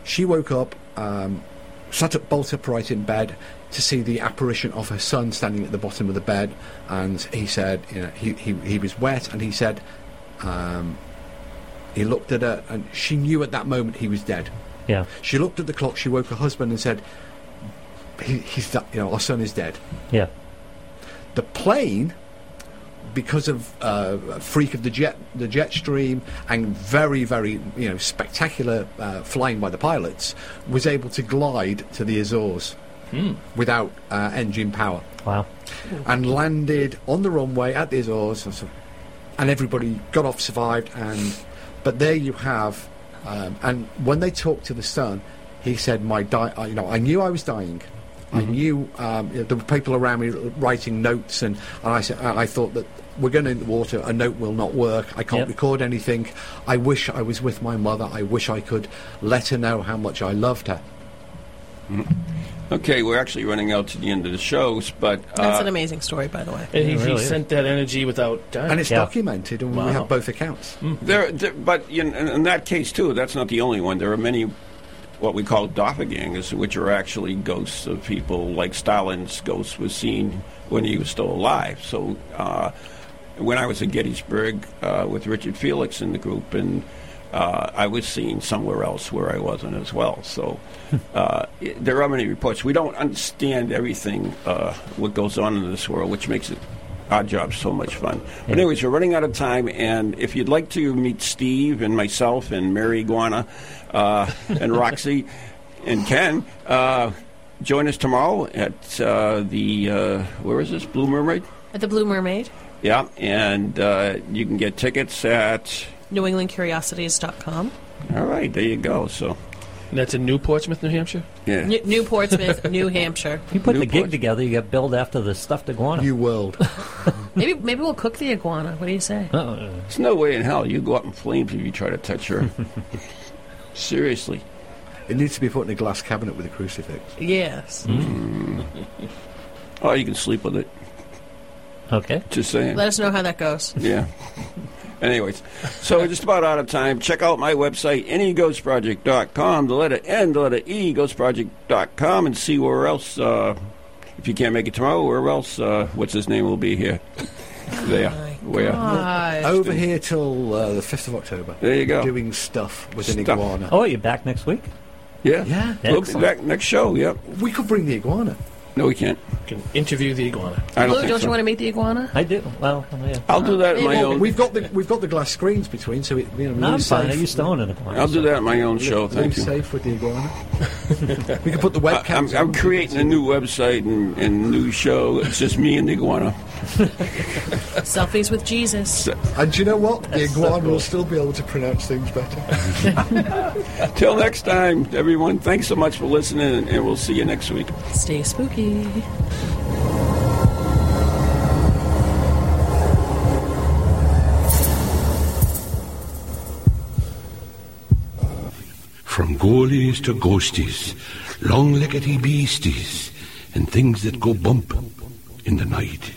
[SPEAKER 16] she woke up, um, sat up bolt upright in bed to see the apparition of her son standing at the bottom of the bed, and he said, you know, he he, he was wet, and he said, um, he looked at her, and she knew at that moment he was dead.
[SPEAKER 14] Yeah.
[SPEAKER 16] She looked at the clock. She woke her husband and said, he, "He's di- you know, our son is dead."
[SPEAKER 14] Yeah.
[SPEAKER 16] The plane, because of uh, a freak of the jet, the jet stream, and very, very you know spectacular uh, flying by the pilots, was able to glide to the Azores
[SPEAKER 17] Hmm.
[SPEAKER 16] without uh, engine power.
[SPEAKER 14] Wow.
[SPEAKER 16] And landed on the runway at the Azores, so- so- and everybody got off, survived. And but there you have, um, and when they talked to the son, he said, "My di- I, you know, I knew I was dying." I knew um, there were people around me writing notes, and, and I said, I I thought that we're going in the water. A note will not work. I can't
[SPEAKER 14] Yep.
[SPEAKER 16] record anything. I wish I was with my mother. I wish I could let her know how much I loved her.
[SPEAKER 13] Okay, we're actually running out to the end of the shows, but uh,
[SPEAKER 15] That's an amazing story, by the way.
[SPEAKER 17] And he,
[SPEAKER 14] really
[SPEAKER 17] he
[SPEAKER 14] is.
[SPEAKER 17] sent that energy without dying.
[SPEAKER 16] And it's
[SPEAKER 14] Yeah.
[SPEAKER 16] documented, and
[SPEAKER 17] Wow.
[SPEAKER 16] we have both accounts.
[SPEAKER 13] There, there but in, in that case too, that's not the only one. There are many what we call doppelgangers, which are actually ghosts of people. Like Stalin's ghost was seen when he was still alive. So uh, when I was at Gettysburg uh, with Richard Felix in the group, and uh, I was seen somewhere else where I wasn't as well. So uh, i there are many reports. We don't understand everything uh, what goes on in this world, which makes it our job so much fun. But anyways, we're running out of time, and if you'd like to meet Steve and myself and Mary Iguana uh, and *laughs* Roxie and Ken, uh, join us tomorrow at uh, the uh, where is this Blue Mermaid?
[SPEAKER 15] At the Blue Mermaid,
[SPEAKER 13] Yeah, and uh, you can get tickets at.
[SPEAKER 15] NewEnglandCuriosities.com.
[SPEAKER 13] All right, there you go. So
[SPEAKER 17] And that's in New Portsmouth, New Hampshire?
[SPEAKER 13] Yeah.
[SPEAKER 15] New, New Portsmouth, *laughs* New Hampshire.
[SPEAKER 14] You put the
[SPEAKER 13] Newport.
[SPEAKER 14] gig together, you get billed after the stuffed iguana.
[SPEAKER 16] New world. *laughs*
[SPEAKER 15] Maybe maybe we'll cook the iguana. What do you say?
[SPEAKER 14] Uh-uh.
[SPEAKER 13] There's no way in hell you go up in flames if you try to touch her. *laughs* Seriously.
[SPEAKER 16] It needs to be put in a glass cabinet with a crucifix.
[SPEAKER 15] Yes. Hmm. Mm.
[SPEAKER 13] Oh, you can sleep with it.
[SPEAKER 14] Okay.
[SPEAKER 13] Just saying.
[SPEAKER 15] Let us know how that goes.
[SPEAKER 13] Yeah. Anyways, so we're just about out of time. Check out my website, neghostproject.com, the letter N, the letter E, ghostproject.com, and see where else, uh, if you can't make it tomorrow, where else, uh, what's his name will be here. *laughs* There. Where?
[SPEAKER 15] Gosh.
[SPEAKER 16] Over here till uh, the 5th of October.
[SPEAKER 13] There you go.
[SPEAKER 16] Doing stuff with an iguana.
[SPEAKER 14] Oh, you're back next week?
[SPEAKER 13] Yeah.
[SPEAKER 16] Yeah.
[SPEAKER 13] We'll be back next show, yep.
[SPEAKER 16] We could bring the iguana.
[SPEAKER 13] No, we can't.
[SPEAKER 17] can interview the iguana.
[SPEAKER 13] I
[SPEAKER 15] Lou, don't you want to meet the iguana?
[SPEAKER 14] I do. Well, oh, yeah.
[SPEAKER 13] I'll do that in my
[SPEAKER 16] Well,
[SPEAKER 13] own.
[SPEAKER 16] We've got the we've got the glass screens between, so it, you know,
[SPEAKER 14] No, I'm
[SPEAKER 16] Lou's
[SPEAKER 14] fine. I
[SPEAKER 16] safe.
[SPEAKER 14] used to own an iguana.
[SPEAKER 13] I'll do that in my own show.
[SPEAKER 16] Lou's
[SPEAKER 13] Thank you.
[SPEAKER 16] safe with the iguana. *laughs* we can put the
[SPEAKER 13] I-
[SPEAKER 16] webcams.
[SPEAKER 13] I'm, I'm creating a new website and, and new show. It's just me and the iguana. *laughs*
[SPEAKER 15] Selfies with Jesus.
[SPEAKER 16] And do you know what? The iguana will still be able to pronounce things better. *laughs*
[SPEAKER 13] Till next time, everyone. Thanks so much for listening, and, and we'll see you next week.
[SPEAKER 15] Stay spooky.
[SPEAKER 12] From goalies to ghosties, long-leggedy beasties, and things that go bump in the night.